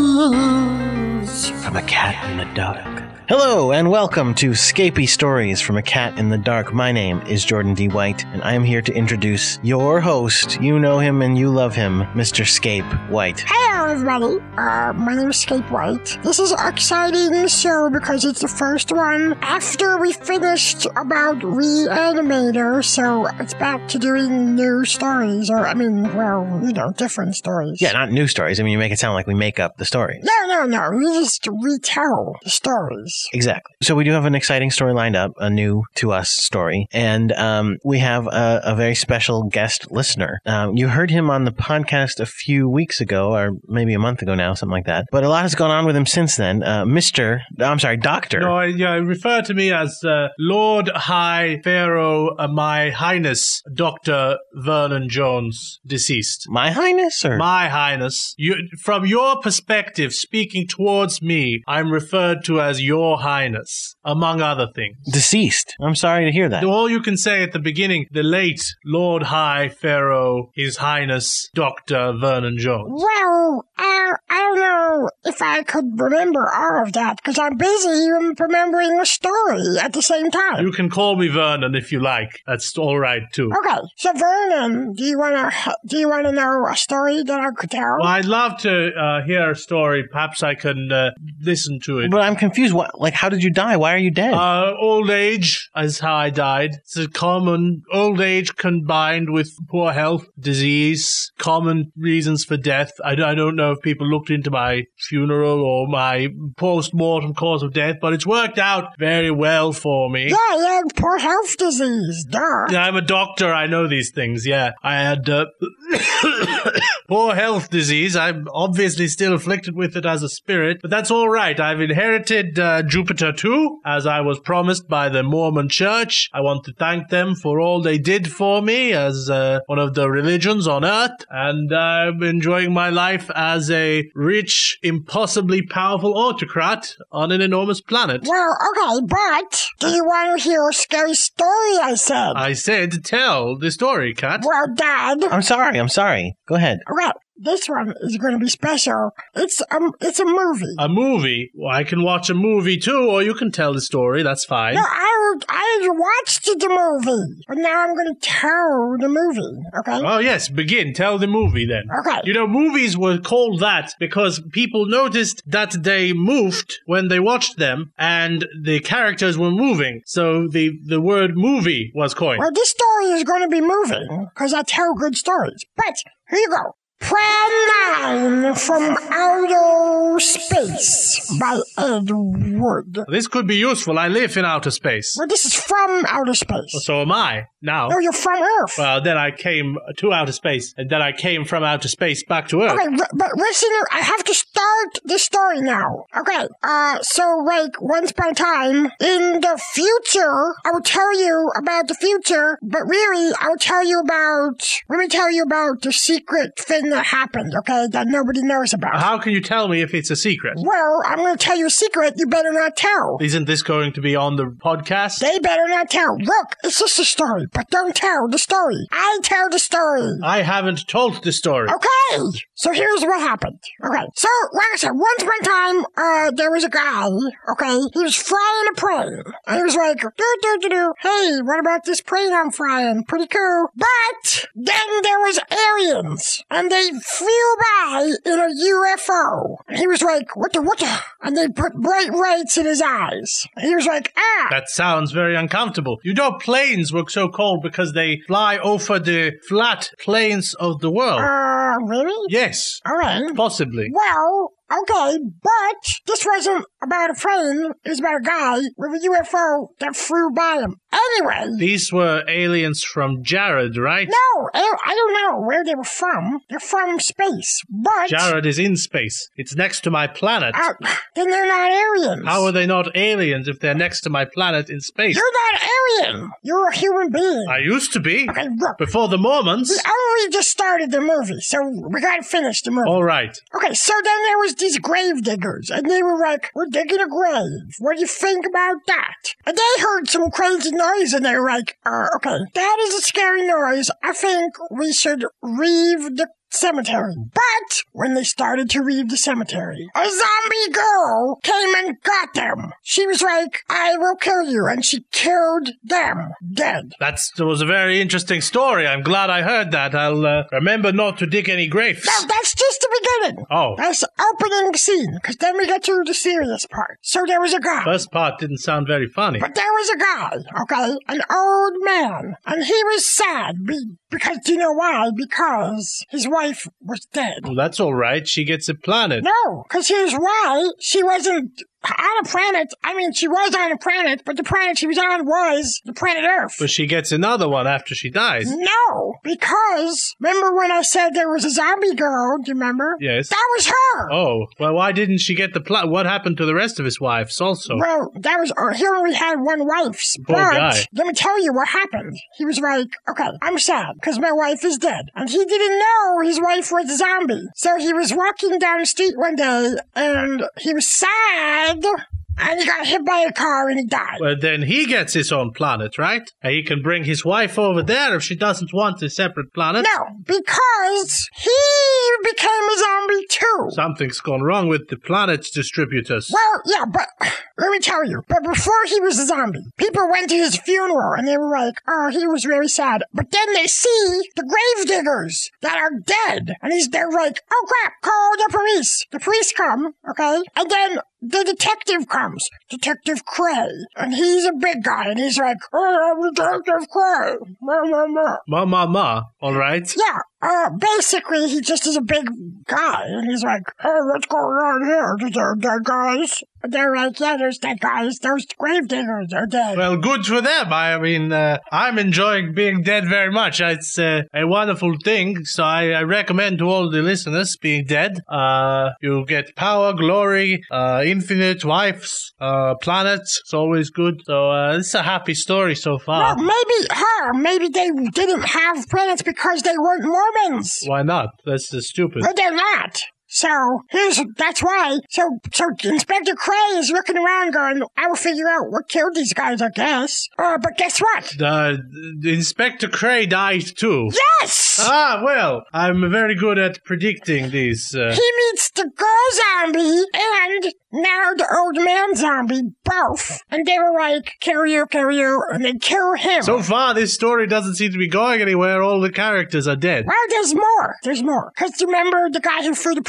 Speaker 1: From a cat in the dark. Hello, and welcome to Scapy Stories from a Cat in the Dark. My name is Jordan D. White, and I am here to introduce your host. You know him and you love him, Mr. Scape White.
Speaker 12: Hello, everybody. Uh, my name is Scape White. This is an exciting show because it's the first one after we finished about Reanimator, so it's back to doing new stories, or, I mean, well, you know, different stories.
Speaker 1: Yeah, not new stories. I mean, you make it sound like we make up the stories.
Speaker 12: No, no, no. We just retell the stories.
Speaker 1: Exactly. So we do have an exciting story lined up, a new to us story, and um, we have a, a very special guest listener. Um, you heard him on the podcast a few weeks ago, or maybe a month ago now, something like that. But a lot has gone on with him since then. Uh, Mister, I'm sorry, Doctor.
Speaker 7: No, I, yeah, refer to me as uh, Lord High Pharaoh, uh, My Highness Doctor Vernon Jones, deceased.
Speaker 1: My Highness, or
Speaker 7: My Highness. You, from your perspective, speaking towards me, I'm referred to as Your Highness, among other things.
Speaker 1: deceased. I'm sorry to hear that.
Speaker 7: All you can say at the beginning, the late Lord High Pharaoh, His Highness Dr. Vernon Jones.
Speaker 12: Well, uh, I don't know if I could remember all of that because I'm busy remembering the story at the same time.
Speaker 7: You can call me Vernon if you like. That's all right too.
Speaker 12: Okay, so Vernon, do you wanna do you wanna know a story that I could tell?
Speaker 7: Well, I'd love to uh, hear a story. Perhaps I can uh, listen to it.
Speaker 1: But I'm confused. What, like, how did you die? Why are you dead?
Speaker 7: Uh, old age is how I died. It's a common old age combined with poor health, disease, common reasons for death. I, I don't know if people looked into my funeral or my post-mortem cause of death, but it's worked out very well for me.
Speaker 12: Yeah, yeah, poor health disease, duh.
Speaker 7: Yeah, I'm a doctor. I know these things. Yeah, I had uh, <coughs> poor health disease. I'm obviously still afflicted with it as a spirit, but that's all right. I've inherited uh, Jupiter too, as I was promised by the Mormon Church. I want to thank them for all they did for me as uh, one of the religions on Earth, and I'm enjoying my life as a rich, impossibly powerful autocrat on an enormous planet.
Speaker 12: Well, okay, but do you want to hear a scary story? I said.
Speaker 7: I said, tell the story, Cat.
Speaker 12: Well, Dad.
Speaker 1: I'm sorry. I'm sorry. Go ahead.
Speaker 12: Well, this one is going to be special. It's um, it's a movie.
Speaker 7: A movie? Well, I can watch a movie too, or you can tell the story. That's fine.
Speaker 12: No, I I watched the movie, but now I'm going to tell the movie. Okay.
Speaker 7: Oh, yes, begin. Tell the movie then.
Speaker 12: Okay.
Speaker 7: You know, movies were called that because people noticed that they moved when they watched them and the characters were moving. So the, the word movie was coined.
Speaker 12: Well, this story is going to be moving because I tell good stories. But here you go. Plan 9 from Outer Space by Ed Wood.
Speaker 7: This could be useful. I live in outer space.
Speaker 12: Well, this is from outer space.
Speaker 7: So am I now.
Speaker 12: No, you're from Earth.
Speaker 7: Well, then I came to outer space, and then I came from outer space back to Earth.
Speaker 12: Okay, li- but listen, I have to start the story now. Okay, uh, so like once upon a time in the future, I will tell you about the future, but really, I will tell you about. Let me tell you about the secret thing that happened, okay, that nobody knows about.
Speaker 7: How can you tell me if it's a secret?
Speaker 12: Well, I'm going to tell you a secret you better not tell.
Speaker 7: Isn't this going to be on the podcast?
Speaker 12: They better not tell. Look, it's just a story, but don't tell the story. I tell the story.
Speaker 7: I haven't told the story.
Speaker 12: Okay, so here's what happened. Okay, so like I said, once upon a time, uh, there was a guy. Okay, he was frying a plane, and he was like, do do do do. Hey, what about this plane I'm frying? Pretty cool. But then there was aliens, and they flew by in a UFO. And he was like, what the what the? And they put bright lights in his eyes. And he was like, ah.
Speaker 7: That sounds very uncomfortable. You know, planes work so cold because they fly over the flat plains of the world.
Speaker 12: Uh, really?
Speaker 7: yes,
Speaker 12: All right.
Speaker 7: possibly.
Speaker 12: Well, okay, but this wasn't about a plane. Was about a guy with a UFO that flew by him. Anyway,
Speaker 7: These were aliens from Jared, right?
Speaker 12: no, I I don't know where they were from. They're from space, but
Speaker 7: Jared is in space. It's next to my planet.
Speaker 12: uh, then they're not aliens.
Speaker 7: How are they not aliens if they're next to my planet in space?
Speaker 12: You're not alien. You're a human being.
Speaker 7: I used to be.
Speaker 12: Okay, look.
Speaker 7: Before the Mormons.
Speaker 12: We only just started the movie, so we gotta finish the movie.
Speaker 7: All right.
Speaker 12: Okay, so then there was these grave diggers, and they were like, "We're digging a grave. What do you think about that?" And they heard some crazy noise, and they were like, uh, "Okay, that is a scary noise. I think we should leave the." Cemetery. But when they started to leave the cemetery, a zombie girl came and got them. She was like, I will kill you. And she killed them dead.
Speaker 7: That's, that was a very interesting story. I'm glad I heard that. I'll uh, remember not to dig any graves.
Speaker 12: No, that's just the beginning.
Speaker 7: Oh.
Speaker 12: That's the opening scene, because then we get to the serious part. So there was a guy.
Speaker 7: First part didn't sound very funny.
Speaker 12: But there was a guy, okay, an old man, and he was sad be- because do you know why? Because his wife was dead.
Speaker 7: Well, that's all right. She gets a planet.
Speaker 12: No, because here's why she wasn't on a planet. I mean, she was on a planet, but the planet she was on was the planet Earth.
Speaker 7: But she gets another one after she dies.
Speaker 12: No, because remember when I said there was a zombie girl? Do you remember?
Speaker 7: Yes.
Speaker 12: That was her.
Speaker 7: Oh, well, why didn't she get the planet? What happened to the rest of his wives also?
Speaker 12: Well, that was uh, he only had one wife.
Speaker 7: Poor
Speaker 12: but
Speaker 7: guy.
Speaker 12: let me tell you what happened. He was like, "Okay, I'm sad because my wife is dead," and he didn't know his wife was a zombie. So he was walking down the street one day, and he was sad, and he got hit by a car and he died.
Speaker 7: Well, then he gets his own planet, right? And he can bring his wife over there if she doesn't want a separate planet.
Speaker 12: No, because he became a zombie too.
Speaker 7: Something's gone wrong with the planet's distributors.
Speaker 12: Well, yeah, but let me tell you. But before he was a zombie, people went to his funeral and they were like, "Oh, he was very sad." But then they see the grave diggers that are dead, and he's they're like, "Oh crap! Call the police." The police come, okay, and then the detective comes, Detective Cray, and he's a big guy, and he's like, "Oh, I'm Detective Cray." Blah, blah, blah.
Speaker 7: Ma, ma, ma. All right.
Speaker 12: Yeah, uh, basically, he just is a big guy, and he's like, hey, what's going on here? Is there dead guys? And they're like, yeah, there's dead guys. Those grave diggers are dead.
Speaker 7: Well, good for them. I mean, uh, I'm enjoying being dead very much. It's uh, a wonderful thing. So I, I recommend to all the listeners being dead. Uh, you get power, glory, uh, infinite wives, uh, planets. It's always good. So uh, it's a happy story so far.
Speaker 12: well, maybe her. Maybe they didn't have planets because they weren't Mormons.
Speaker 7: Why not? That's just stupid.
Speaker 12: But they're not. So here's that's why. So so Inspector Cray is looking around, going, "I will figure out what killed these guys, I guess." Uh, but guess what?
Speaker 7: The, Inspector Cray died too.
Speaker 12: Yes.
Speaker 7: Ah, well, I'm very good at predicting these. Uh,
Speaker 12: He meets the girl zombie and now the old man zombie, both. And they were like, kill you, kill you, and they kill him.
Speaker 7: so far, this story doesn't seem to be going anywhere. All the characters are dead.
Speaker 12: well, there's more. There's more. Because you remember the guy who threw the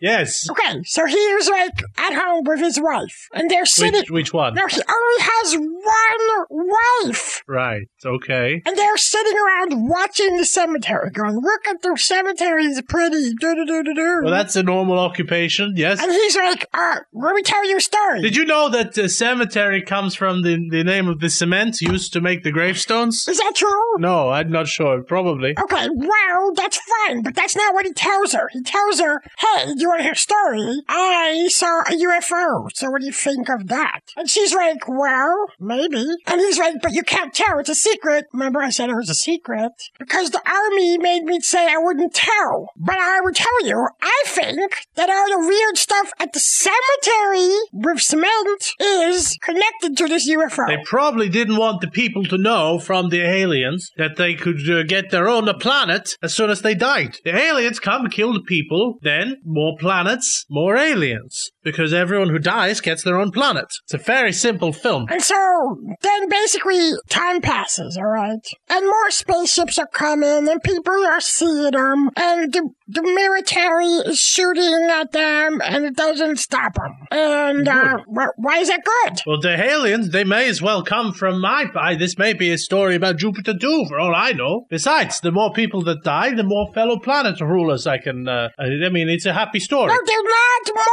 Speaker 7: Yes.
Speaker 12: Okay, so he was like at home with his wife. And they're sitting.
Speaker 7: Which, which one?
Speaker 12: No, he only has one wife.
Speaker 7: Right. Okay.
Speaker 12: And they're sitting around watching the cemetery, going, look at the cemetery, it's pretty. Do do do do do.
Speaker 7: Well, that's a normal occupation. Yes.
Speaker 12: And he's like, uh, let me tell you a story.
Speaker 7: Did you know that uh, cemetery comes from the, the name of the cement used to make the gravestones?
Speaker 12: Is that true?
Speaker 7: No, I'm not sure. Probably.
Speaker 12: Okay, well, that's fine, but that's not what he tells her. He tells her, hey, hey, do you want to hear a story? I saw a UFO, so what do you think of that? And she's like, well, maybe. And he's like, but you can't tell, it's a secret. Remember I said it was a secret? Because the army made me say I wouldn't tell. But I would tell you, I think that all the weird stuff at the cemetery with cement is connected to this UFO.
Speaker 7: They probably didn't want the people to know from the aliens that they could uh, get their own planet as soon as they died. The aliens come, kill the people, then more planets, more aliens. Because everyone who dies gets their own planet. It's a very simple film.
Speaker 12: And so then basically time passes, all right? And more spaceships are coming and people are seeing them and the, the military is shooting at them and it doesn't stop them. And uh, wh- why is that good?
Speaker 7: Well, the aliens, they may as well come from my. I, this may be a story about Jupiter too, for all I know. Besides, the more people that die, the more fellow planet rulers I can. Uh, I mean, it's a happy story.
Speaker 12: No, they're not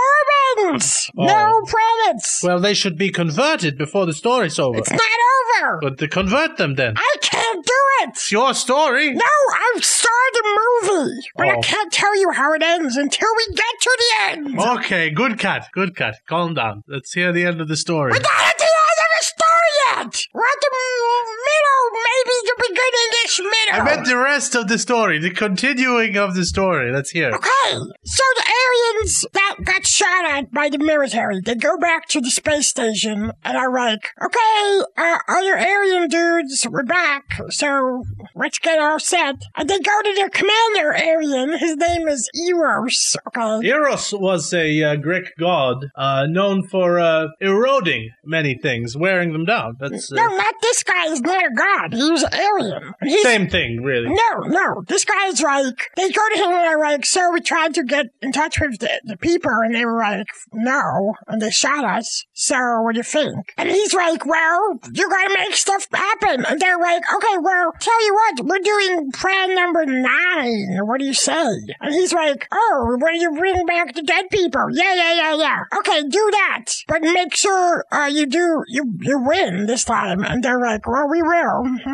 Speaker 12: Mormons!
Speaker 7: Oh.
Speaker 12: No planets!
Speaker 7: Well, they should be converted before the story's over.
Speaker 12: It's not over!
Speaker 7: But to convert them then.
Speaker 12: I can't do it!
Speaker 7: It's your story.
Speaker 12: No, I saw the movie, but I
Speaker 7: Oh.
Speaker 12: can't tell you how it ends until we get to the end.
Speaker 7: Okay, good cat, good cat. Calm down. Let's hear the end of the story.
Speaker 12: We're not at the end of the story yet. The middle, maybe the beginning-ish middle.
Speaker 7: I meant the rest of the story, the continuing of the story. Let's hear. it.
Speaker 12: Okay, so the aliens that got shot at by the military, they go back to the space station and are like, okay, uh, other alien dudes, we're back, so let's get all set. And they go to their commander alien, his name is Eros, okay?
Speaker 7: Eros was a uh, Greek god uh, known for uh, eroding many things, wearing them down. That's uh,
Speaker 12: No, not this guy is not a god, he was an alien. He's,
Speaker 7: same thing, really.
Speaker 12: No, no. This guy's like, they go to him and they're like, so we tried to get in touch with the, the people and they were like, no. And they shot us. So what do you think? And he's like, well, you gotta make stuff happen. And they're like, okay, well, tell you what, we're doing plan number nine. What do you say? And he's like, oh, when you bring back the dead people. Yeah, yeah, yeah, yeah. Okay, do that. But make sure, uh, you do, you, you win this time. And they're like, well, we will. <laughs>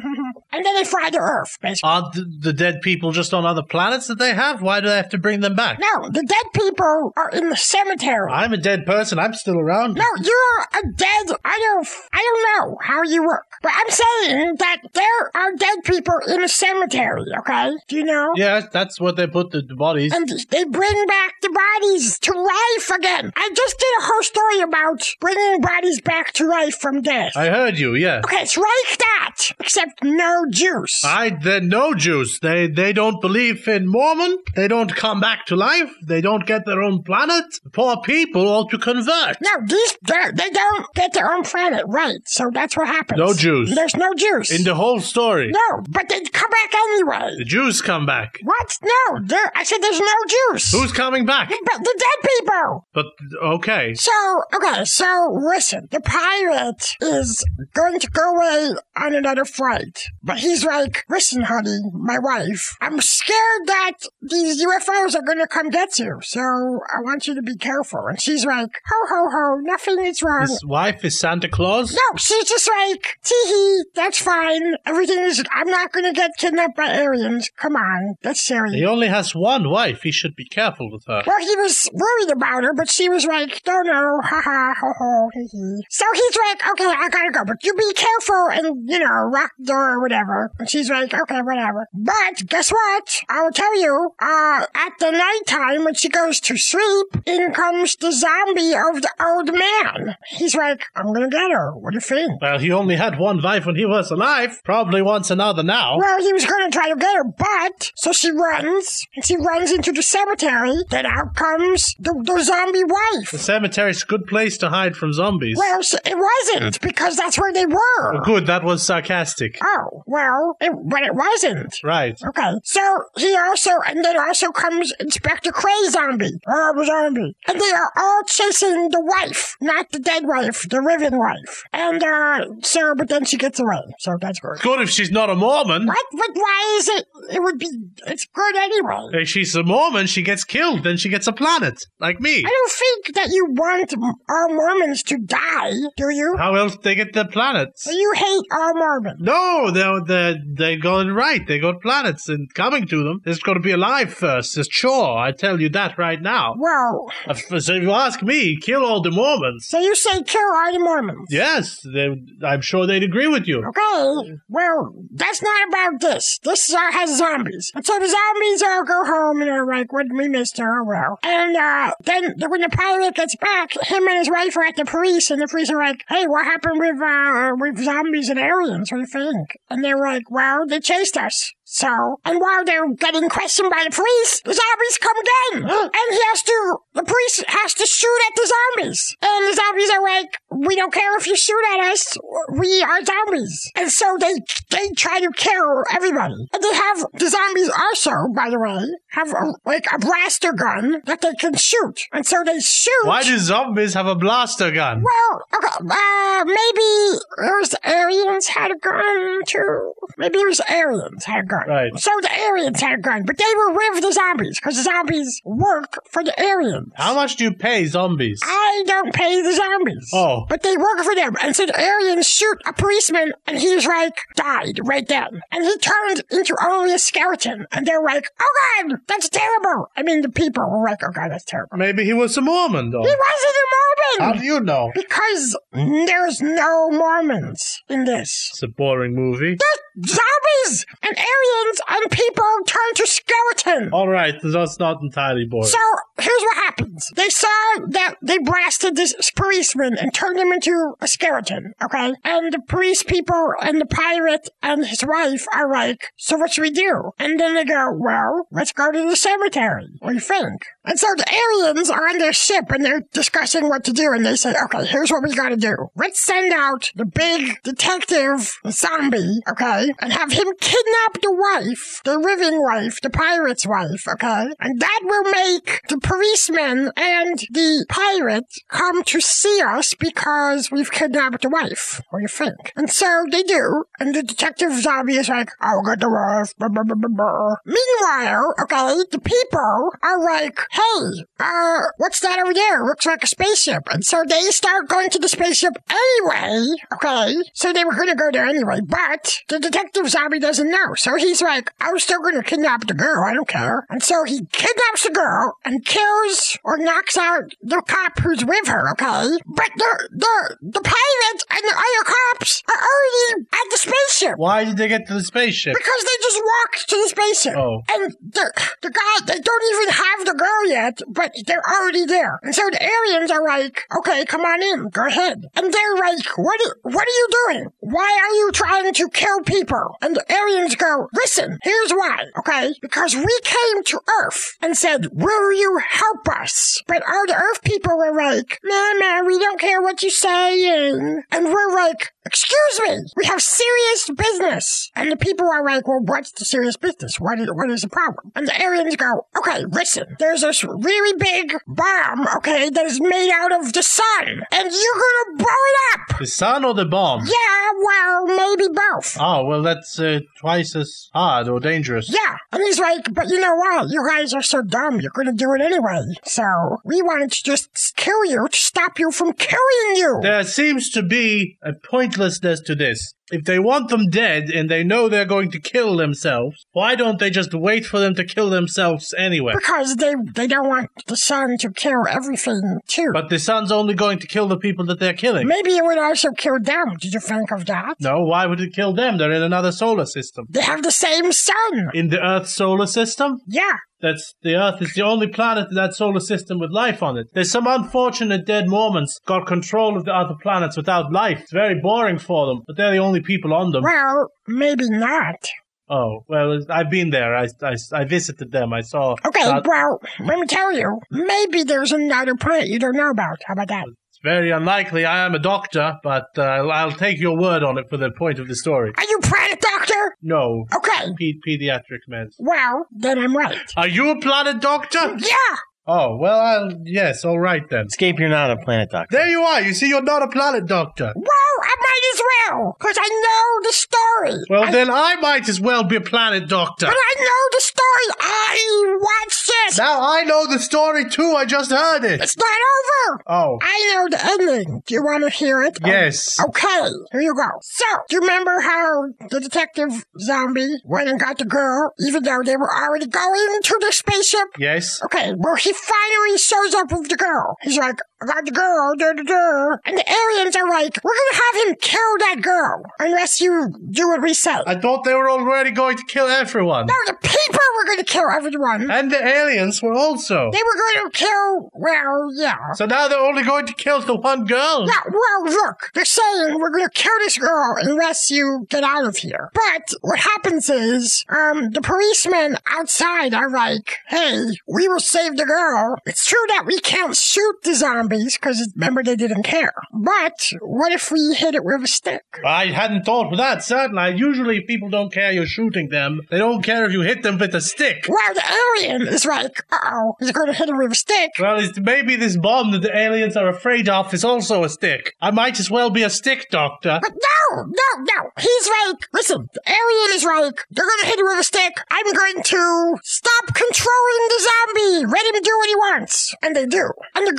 Speaker 12: and then they fly to Earth, basically.
Speaker 7: The, the dead people just on other planets that they have? Why do they have to bring them back?
Speaker 12: No, the dead people are in the cemetery.
Speaker 7: I'm a dead person. I'm still around.
Speaker 12: No, you're a dead. I don't. I don't know how you work, but I'm saying that there are dead people in a cemetery. Okay, do you know?
Speaker 7: Yeah, that's what they put the, the bodies.
Speaker 12: And they bring back the bodies to life again. I just did a whole story about bringing bodies back to life from death.
Speaker 7: I heard you. Yeah.
Speaker 12: Okay, it's like that, except no juice.
Speaker 7: I they're no juice. They they don't believe in Mormon. They don't come back to life. They don't get their own planet. Poor people all to convert.
Speaker 12: No, these they don't get their own planet, right? So that's what happens.
Speaker 7: No juice.
Speaker 12: There's no juice.
Speaker 7: In the whole story.
Speaker 12: No, but they come back anyway.
Speaker 7: The Jews come back.
Speaker 12: What? No, there. I said there's no juice.
Speaker 7: Who's coming back?
Speaker 12: But the dead people.
Speaker 7: But okay.
Speaker 12: So okay, so listen, the pirate is going to go away on another flight, but he's like, "Listen, honey, my wife, I'm scared that these UFOs are going to come get you, so I want you to be careful." And she's like, "Ho ho ho, nothing is wrong."
Speaker 7: His wife is Santa Claus.
Speaker 12: No, she's just like, tee hee, that's fine. Everything is, I'm not gonna get kidnapped by aliens. Come on, that's serious.
Speaker 7: He only has one wife. He should be careful with her.
Speaker 12: Well, he was worried about her, but she was like, no, no, ha ha, ho ho, hee hee. So he's like, okay, I gotta go, but you be careful and, you know, lock the door or whatever. And she's like, okay, whatever. But guess what? I'll tell you, uh, at the nighttime when she goes to sleep, in comes the zombie of the old man. He's like, I'm gonna get her. What do you think?
Speaker 7: Well, he only had one wife when he was alive. Probably wants another now.
Speaker 12: Well, he was going to try to get her, but so she runs, and she runs into the cemetery. Then out comes the, the zombie wife.
Speaker 7: The cemetery's a good place to hide from zombies.
Speaker 12: Well, it wasn't because that's where they were.
Speaker 7: Oh, good, that was sarcastic.
Speaker 12: Oh well, it, but it wasn't.
Speaker 7: Right.
Speaker 12: Okay, so he also, and then also comes Inspector Cray Zombie, or zombie, and they are all chasing the wife, not the dead wife, the living wife. And uh, so, but then she gets away, so that's good.
Speaker 7: Good if she's not a Mormon.
Speaker 12: What? But why is it? It would be. It's good anyway.
Speaker 7: If she's a Mormon, she gets killed, then she gets a planet. Like me.
Speaker 12: I don't think that you want all Mormons to die, do you?
Speaker 7: How else they get the planets?
Speaker 12: You hate all Mormons.
Speaker 7: No, they're, they're, they go right. They got planets and coming to them. It's got to be alive first. It's chore, I tell you that right now.
Speaker 12: Well,
Speaker 7: If, so if you ask me, kill all the Mormons.
Speaker 12: so you say kill all the Mormons.
Speaker 7: Yes, they, I'm sure they'd agree with you.
Speaker 12: Okay, well, that's not about this. This has zombies. And so the zombies all go home and they're like, what we missed her, oh well. And uh, then when the pilot gets back, him and his wife are at the police, and the police are like, hey, what happened with, uh, with zombies and aliens? we think? And they're like, well, they chased us. So, and while they're getting questioned by the police, the zombies come again. <gasps> and he has to, the police has to shoot at the zombies. And the zombies are like, we don't care if you shoot at us, we are zombies. And so they, they try to kill everybody. And they have, the zombies also, by the way, have a, like a blaster gun that they can shoot. And so they shoot.
Speaker 7: Why do zombies have a blaster gun?
Speaker 12: Well, okay, uh, maybe there's aliens had a gun too. Maybe it was aliens had a gun.
Speaker 7: Right.
Speaker 12: So the aliens had a gun, but they were with the zombies because the zombies work for the aliens.
Speaker 7: How much do you pay zombies?
Speaker 12: I don't pay the zombies.
Speaker 7: Oh.
Speaker 12: But they work for them. And so the aliens shoot a policeman and he's like, died right then. And he turned into only a skeleton. And they're like, oh God, that's terrible. I mean, the people were like, oh God, that's terrible.
Speaker 7: Maybe he was a Mormon, though.
Speaker 12: He wasn't a Mormon.
Speaker 7: How do you know?
Speaker 12: Because there's no Mormons in this.
Speaker 7: It's a boring movie.
Speaker 12: The zombies and aliens and people turn to skeleton.
Speaker 7: All right, that's not entirely boring.
Speaker 12: So here's what happens. They saw that they blasted this policeman and turned him into a skeleton, okay? And the police people and the pirate and his wife are like, so what should we do? And then they go, well, let's go to the cemetery. What do you think? And so the aliens are on their ship and they're discussing what to do. And they say, okay, here's what we gotta do. Let's send out the big detective zombie, okay? And have him kidnap the wife, the living wife, the pirate's wife, okay? And that will make the policeman and the pirate come to see us because we've kidnapped the wife. What do you think? And so they do. And the detective zombie is like, I'll get the wife. Blah, blah, blah, blah, blah. Meanwhile, okay, the people are like, hey, uh, what's that over there? Looks like a spaceship. And so they start going to the spaceship anyway, okay? So they were gonna go there anyway, but the detective zombie doesn't know. So he's like, I'm still gonna kidnap the girl, I don't care. And so he kidnaps the girl and kills or knocks out the cop who's with her, okay? But the, the, the pirate and the other cops are already at the spaceship.
Speaker 7: Why did they get to the spaceship?
Speaker 12: Because they just walked to the spaceship.
Speaker 7: Oh.
Speaker 12: And the, the guy, they don't even have the girl yet, but they're already there. And so the aliens are like, okay, come on in, go ahead. And they're like, what, what are you doing? Why are you trying to kill people? And the aliens go, listen, here's why, okay? Because we came to Earth and said, will you help us? But all the Earth people were like, nah, man, we don't care what you're saying. And we're like, Excuse me, we have serious business. And the people are like, well, what's the serious business? What is, what is the problem? And the aliens go, okay, listen, there's this really big bomb, okay, that is made out of the sun. And you're gonna blow it up.
Speaker 7: The sun or the bomb?
Speaker 12: Yeah, well, maybe both.
Speaker 7: Oh, well, that's uh, twice as hard or dangerous.
Speaker 12: Yeah. And he's like, but you know what? You guys are so dumb. You're going to do it anyway. So we wanted to just kill you to stop you from killing you.
Speaker 7: There seems to be a pointlessness to this. If they want them dead and they know they're going to kill themselves, why don't they just wait for them to kill themselves anyway?
Speaker 12: Because they, they don't want the sun to kill everything too.
Speaker 7: But the sun's only going to kill the people that they're killing.
Speaker 12: Maybe it would also kill them. Did you think of that?
Speaker 7: No, why would it kill them? They're in another solar system.
Speaker 12: They have the same sun.
Speaker 7: In the Earth solar system?
Speaker 12: Yeah.
Speaker 7: That's the Earth is the only planet in that solar system with life on it. There's some unfortunate dead Mormons got control of the other planets without life. It's very boring for them, but they're the only people on them.
Speaker 12: Well, maybe not.
Speaker 7: Oh, well, I've been there. I, I, I visited them. I saw.
Speaker 12: Okay,
Speaker 7: that-
Speaker 12: well, let me tell you. Maybe there's another planet you don't know about. How about that?
Speaker 7: It's very unlikely. I am a doctor, but uh, I'll, take your word on it for the point of the story.
Speaker 12: Are you planet doctor?
Speaker 7: No.
Speaker 12: Okay.
Speaker 7: Pe- pediatric meds.
Speaker 12: Well, then I'm right.
Speaker 7: Are you a planet doctor?
Speaker 12: Yeah.
Speaker 7: Oh, well, I'll, yes, all right then.
Speaker 10: Scape, you're not a planet doctor.
Speaker 7: There you are. You see, you're not a planet doctor.
Speaker 12: Well, I might as well, because I know the story.
Speaker 7: Well,
Speaker 12: I-
Speaker 7: then I might as well be a planet doctor.
Speaker 12: But I know the story. I watched it!
Speaker 7: Now I know the story too. I just heard it.
Speaker 12: It's not over!
Speaker 7: Oh.
Speaker 12: I know the ending. Do you want to hear it?
Speaker 7: Yes.
Speaker 12: Okay, here you go. So, do you remember how the detective zombie went and got the girl, even though they were already going to the spaceship?
Speaker 7: Yes.
Speaker 12: Okay, well, he finally shows up with the girl. He's like, Got the girl, da da da. And the aliens are like, we're gonna have him kill that girl unless you do what we say.
Speaker 7: I thought they were already going to kill everyone.
Speaker 12: No, the people were gonna kill everyone.
Speaker 7: And the aliens were also.
Speaker 12: They were going to kill, well, yeah.
Speaker 7: So now they're only going to kill the one girl.
Speaker 12: Yeah, well, look, they're saying we're gonna kill this girl unless you get out of here. But what happens is, um, the policemen outside are like, hey, we will save the girl. It's true that we can't shoot the zombies, because remember they didn't care. But what if we hit it with a stick?
Speaker 7: I hadn't thought of that, certainly. Usually people don't care you're shooting them. They don't care if you hit them with a stick.
Speaker 12: Well, the alien is like, uh-oh, he's gonna hit it with a stick.
Speaker 7: Well, it's, maybe this bomb that the aliens are afraid of is also a stick. I might as well be a stick doctor.
Speaker 12: But no, no, no. He's like, listen, the alien is like, they're gonna hit him with a stick. I'm going to stop controlling the zombie. Let him do what he wants. And they do. And the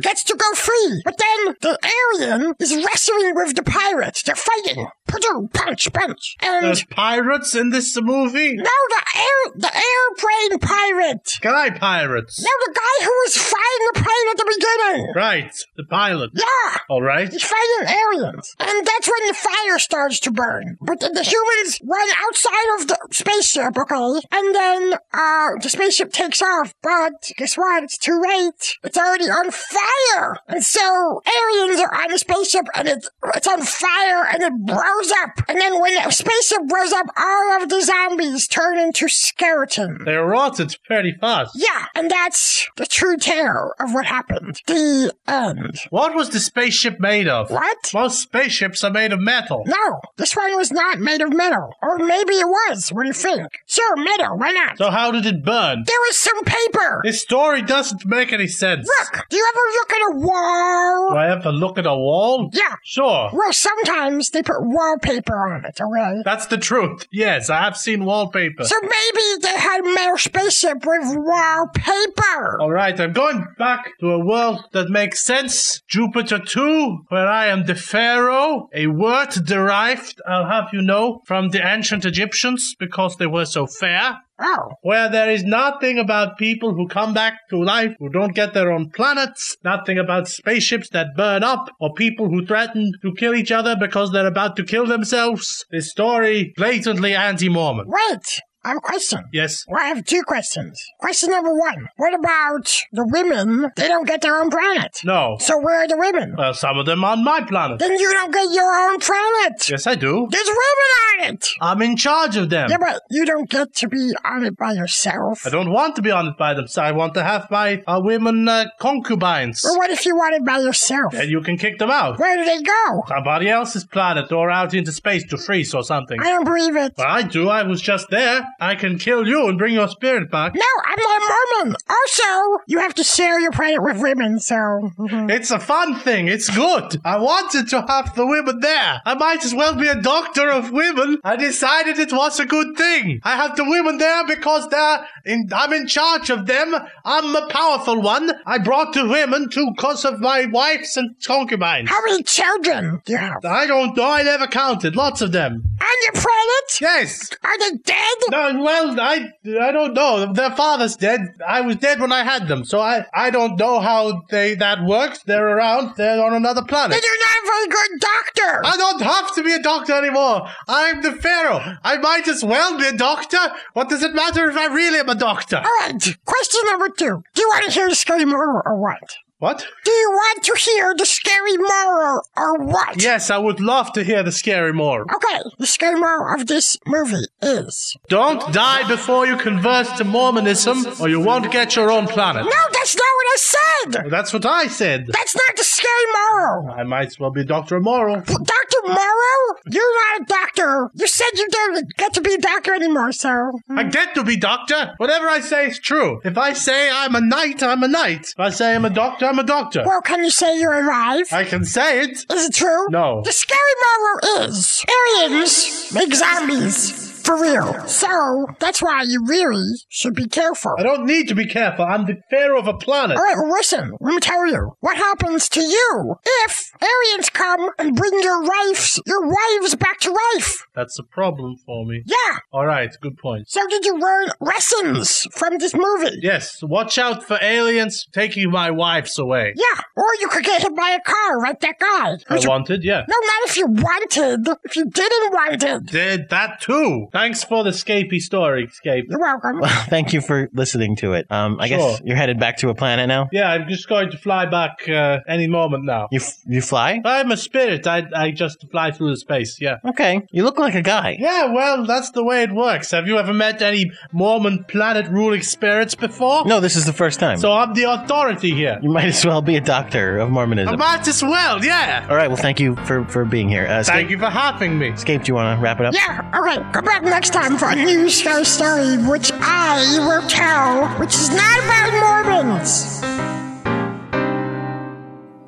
Speaker 12: gets to go free. But then the alien is wrestling with the pirates. They're fighting. Punch, punch, punch. And
Speaker 7: There's pirates in this movie?
Speaker 12: no, the air, the airplane pirate.
Speaker 7: Sky pirates.
Speaker 12: No, the guy who was fighting the plane at the beginning.
Speaker 7: Right, the pilot.
Speaker 12: Yeah.
Speaker 7: All right.
Speaker 12: He's fighting aliens. And that's when the fire starts to burn. But then the humans run outside of the spaceship, okay? And then, uh, the spaceship takes off. But guess what? It's too late. It's already on fire. And so aliens are on a spaceship and it's, it's on fire and it blows up. And then when the spaceship blows up, all of the zombies turn into skeletons.
Speaker 7: They rotted pretty fast.
Speaker 12: Yeah, and that's the true tale of what happened. The end.
Speaker 7: What was the spaceship made of?
Speaker 12: What?
Speaker 7: Most spaceships are made of metal.
Speaker 12: No, this one was not made of metal. Or maybe it was. What do you think? Sure, metal. Why not?
Speaker 7: So how did it burn?
Speaker 12: There was some paper.
Speaker 7: This story doesn't make any sense.
Speaker 12: Look, do you ever look at a wall?
Speaker 7: Do I have to look at a wall?
Speaker 12: Yeah.
Speaker 7: Sure.
Speaker 12: Well, sometimes they put wallpaper on it, okay?
Speaker 7: That's the truth. Yes, I have seen wallpaper.
Speaker 12: So maybe they had a metal spaceship with wallpaper.
Speaker 7: All right, I'm going back to a world that makes sense. Jupiter 2, where I am the pharaoh, a word derived, I'll have you know, from the ancient Egyptians because they were so fair.
Speaker 12: Oh.
Speaker 7: Where there is nothing about people who come back to life who don't get their own planets, nothing about spaceships that burn up, or people who threaten to kill each other because they're about to kill themselves. This story blatantly anti-Mormon.
Speaker 12: Wait. I have a question.
Speaker 7: Yes.
Speaker 12: Well, I have two questions. Question number one. What about the women? They don't get their own planet.
Speaker 7: No.
Speaker 12: So where are the women?
Speaker 7: Well, some of them on my planet.
Speaker 12: Then you don't get your own planet.
Speaker 7: Yes, I do.
Speaker 12: There's women on it.
Speaker 7: I'm in charge of them.
Speaker 12: Yeah, but you don't get to be on it by yourself.
Speaker 7: I don't want to be on it by themselves. I want to have my uh, women uh, concubines.
Speaker 12: Well, what if you want it by yourself?
Speaker 7: Then you can kick them out.
Speaker 12: Where do they go?
Speaker 7: Somebody else's planet or out into space to freeze or something.
Speaker 12: I don't believe it.
Speaker 7: Well, I do. I was just there. I can kill you and bring your spirit back.
Speaker 12: No, I'm not a Mormon. Also, you have to share your planet with women, so. mhm.
Speaker 7: It's a fun thing. It's good. I wanted to have the women there. I might as well be a doctor of women. I decided it was a good thing. I have the women there because they're in, I'm in charge of them. I'm a powerful one. I brought the women to cause of my wives and concubines.
Speaker 12: How many children do you have?
Speaker 7: I don't know. I never counted. Lots of them.
Speaker 12: On your planet?
Speaker 7: Yes.
Speaker 12: Are they dead?
Speaker 7: No, well, I I don't know. Their father's dead. I was dead when I had them, so I I don't know how they that works. They're around. They're on another planet.
Speaker 12: You're not a very good doctor.
Speaker 7: I don't have to be a doctor anymore. I'm the pharaoh. I might as well be a doctor. What does it matter if I really am a doctor?
Speaker 12: All right. Question number two. Do you want to hear a scary moral or what?
Speaker 7: What?
Speaker 12: Do you want to hear the scary moral or what?
Speaker 7: Yes, I would love to hear the scary moral.
Speaker 12: Okay, the scary moral of this movie is.
Speaker 7: Don't die before you convert to Mormonism, or you won't get your own planet.
Speaker 12: No, that's not what I said!
Speaker 7: That's what I said.
Speaker 12: That's not the scary moral!
Speaker 7: I might as well be Dr. Moral.
Speaker 12: Dr. Morrow? You're not a doctor. You said you don't get to be a doctor anymore, so. Hmm.
Speaker 7: I get to be doctor. Whatever I say is true. If I say I'm a knight, I'm a knight. If I say I'm a doctor, I'm a doctor.
Speaker 12: Well, can you say you're alive?
Speaker 7: I can say it.
Speaker 12: Is it true?
Speaker 7: No.
Speaker 12: The scary moral is aliens make zombies. For real. So, that's why you really should be careful.
Speaker 7: I don't need to be careful. I'm the pharaoh of a planet.
Speaker 12: All right, well, listen. Let me tell you. What happens to you if aliens come and bring your wives, your wives back to life?
Speaker 7: That's a problem for me.
Speaker 12: Yeah.
Speaker 7: All right, good point.
Speaker 12: So, did you learn lessons from this movie?
Speaker 7: Yes, watch out for aliens taking my wives away.
Speaker 12: Yeah. Or you could get hit by a car like that guy.
Speaker 7: I wanted, yeah.
Speaker 12: No, not if you wanted. If you didn't want it.
Speaker 7: Did that too. Thanks for the Scapey story, Scape.
Speaker 12: You're welcome.
Speaker 2: Well, <laughs> thank you for listening to it. Um, I
Speaker 7: Sure.
Speaker 2: guess you're headed back to a planet now.
Speaker 7: Yeah, I'm just going to fly back uh, any moment now.
Speaker 2: You f- you fly?
Speaker 7: I'm a spirit. I I just fly through the space. Yeah.
Speaker 2: Okay, you look like a guy.
Speaker 7: Yeah, well, that's the way it works. Have you ever met any Mormon planet ruling spirits before?
Speaker 2: No, this is the first time.
Speaker 7: So I'm the authority here.
Speaker 2: you might as well be a doctor of Mormonism.
Speaker 7: I might as well, yeah.
Speaker 2: All right. Well, thank you for for being here. Uh,
Speaker 7: Thank you for having me.
Speaker 2: Scape. Do you want to wrap it up?
Speaker 12: Yeah, all right, Come back next time for a new scary story, which I will tell, which is not about Mormons.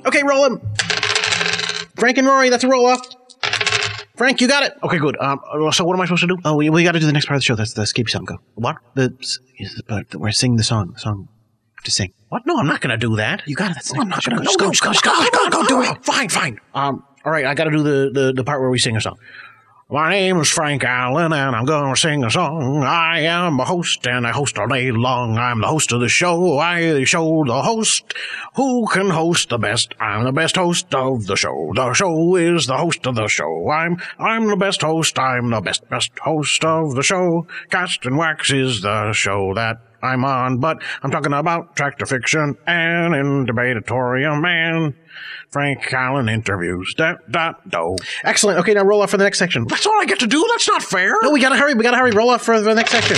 Speaker 1: Okay, roll him. Frank and Rory, that's a roll off. Frank, you got it. Okay, good. Um, so what am I supposed to do? Oh, we, we got to do the next part of the show. That's the escape song. Go. What? The is the part that we're singing the song. The song to sing. What? No, I'm not going to do that. You got it. That's the I'm not going to. Just go, just go, just go, go, go, do it. Fine, fine. Um, all right. I got to do the, the the part where we sing a song. My name is Frank Allen, and I'm gonna sing a song. I am a host, and I host all day long. I'm the host of the show. I show the host. Who can host the best? I'm the best host of the show. The show is the host of the show. I'm I'm the best host. I'm the best best host of the show. Cast and Wax is the show that I'm on, but I'm talking about tractor fiction and in debatorium and Frank Allen interviews. Da, da, do. Excellent. Okay, now roll off for the next section. That's all I get to do? That's not fair. No, we gotta hurry. We gotta hurry. Roll off for the next section.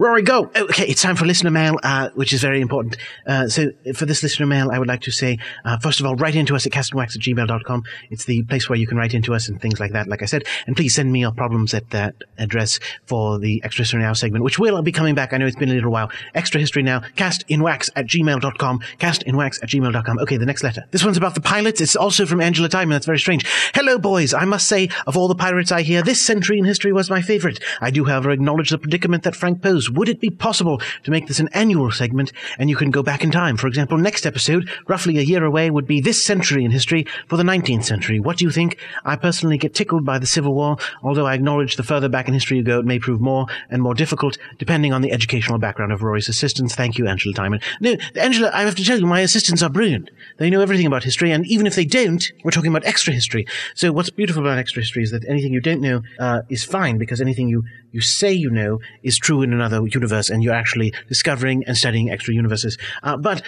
Speaker 1: Rory, go. Okay, it's time for listener mail, uh, which is very important. Uh, so for this listener mail, I would like to say, uh, first of all, write into us at castandwax at gmail.com. It's the place where you can write into us and things like that, like I said. And please send me your problems at that address for the Extra History Now segment, which will be coming back. I know it's been a little while. Extra History Now, castinwax at gmail.com, castinwax at gmail.com. Okay, the next letter. This one's about the pilots. It's also from Angela Timon. That's very strange. Hello, boys. I must say, of all the pirates I hear, this century in history was my favorite. I do, however, acknowledge the predicament that Frank Would it be possible to make this an annual segment and you can go back in time? For example, next episode, roughly a year away, would be this century in history for the 19th century. What do you think? I personally get tickled by the Civil War, although I acknowledge the further back in history you go, it may prove more and more difficult depending on the educational background of Rory's assistants. Thank you, Angela Diamond. No, Angela, I have to tell you, my assistants are brilliant. They know everything about history, and even if they don't, we're talking about extra history. So what's beautiful about extra history is that anything you don't know uh, is fine because anything you you say you know is true in another universe, and you're actually discovering and studying extra universes. Uh, but uh,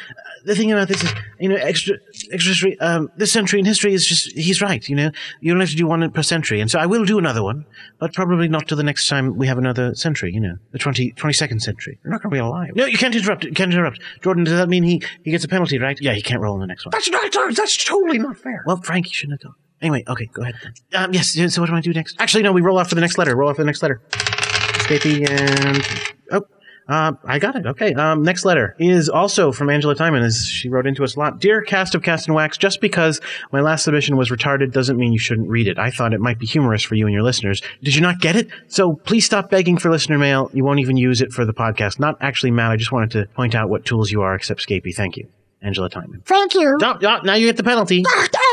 Speaker 1: the thing about this is, you know, extra extra history. Um, this century in history is just he's right. You know, you don't have to do one per century, and so I will do another one, but probably not till the next time we have another century. You know, the 20, 22nd century. You're not going to be alive. No, you can't interrupt. You can't interrupt. Jordan, does that mean he he gets a penalty, right? Yeah, he can't roll in the next one. That's not. That's totally not fair. Well, Frank, you shouldn't have done. Anyway, okay, go ahead. Um, yes. So what do I do next? Actually, no. We roll off for the next letter. Roll off for the next letter. Scapey and oh, uh, I got it. Okay. Um, next letter is also from Angela Timon, as she wrote into us a lot. Dear cast of Cast and Wax, just because my last submission was retarded doesn't mean you shouldn't read it. I thought it might be humorous for you and your listeners. Did you not get it? So please stop begging for listener mail. You won't even use it for the podcast. Not actually mad. I just wanted to point out what tools you are, except Scapey. Thank you. Angela Timon.
Speaker 12: Thank you.
Speaker 1: No, no, now you get the penalty.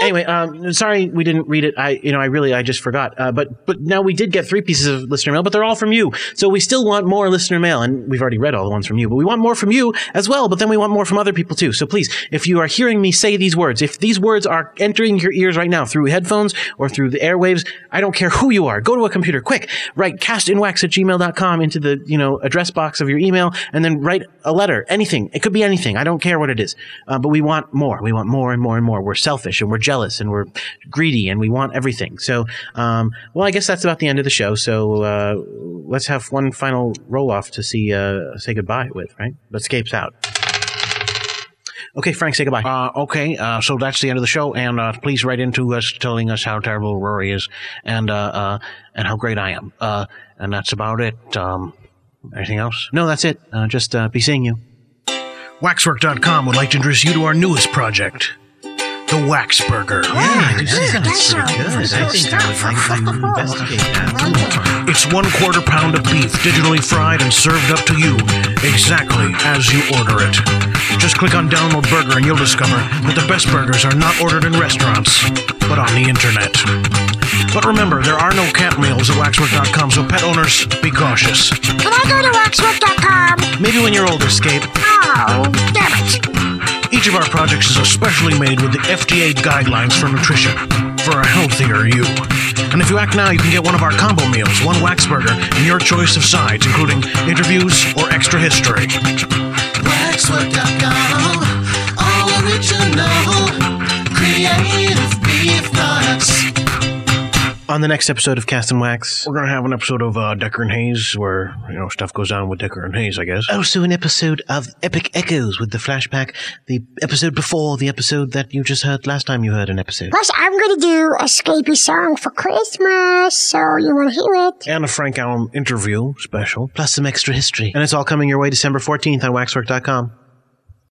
Speaker 1: Anyway, um, sorry we didn't read it. I, you know, I really, I just forgot. Uh, but, but now we did get three pieces of listener mail, but they're all from you. So we still want more listener mail, and we've already read all the ones from you, but we want more from you as well. But then we want more from other people too. So please, if you are hearing me say these words, if these words are entering your ears right now through headphones or through the airwaves, I don't care who you are. Go to a computer, quick, write castinwax at gmail.com into the, you know, address box of your email, and then write a letter, anything. It could be anything. I don't care what it is. Uh, but we want more. We want more and more and more. We're selfish and we're jealous and we're greedy and we want everything. So, um, well, I guess that's about the end of the show. So, uh, let's have one final roll off to see, uh, say goodbye with, right? But Scape's out. Okay, Frank, say goodbye. Uh, okay, uh, so that's the end of the show, and uh, please write into us telling us how terrible Rory is, and uh, uh, and how great I am. Uh, and that's about it. Um, anything else? No, that's it. Uh, just uh, be seeing you.
Speaker 13: Waxwork.com would like to introduce you to our newest project, the Wax Burger. Yeah, this is so good. It's one quarter pound of beef, digitally fried and served up to you, exactly as you order it. Just click on Download Burger and you'll discover that the best burgers are not ordered in restaurants, but on the internet. But remember, there are no cat meals at waxwork.com, so pet owners, be cautious.
Speaker 12: Can I go to waxwork.com?
Speaker 1: Maybe when you're older, Scape.
Speaker 12: Oh, damn it.
Speaker 13: Each of our projects is especially made with the FDA guidelines for nutrition for a healthier you. And if you act now, you can get one of our combo meals, one wax burger, and your choice of sides, including interviews or extra history.
Speaker 21: Waxwork.com, all original, creative beef products.
Speaker 1: On the next episode of Cast and Wax.
Speaker 13: We're gonna have an episode of uh, Decker and Hayes where you know stuff goes on with Decker and Hayes, I guess.
Speaker 1: Also, an episode of Epic Echoes with the flashback, the episode before the episode that you just heard last time you heard an episode.
Speaker 12: Plus, I'm going to do a Scapey song for Christmas, so you want to hear it?
Speaker 13: And a Frank Allen interview special.
Speaker 1: Plus some extra history. And it's all coming your way December 14th on waxwork.com.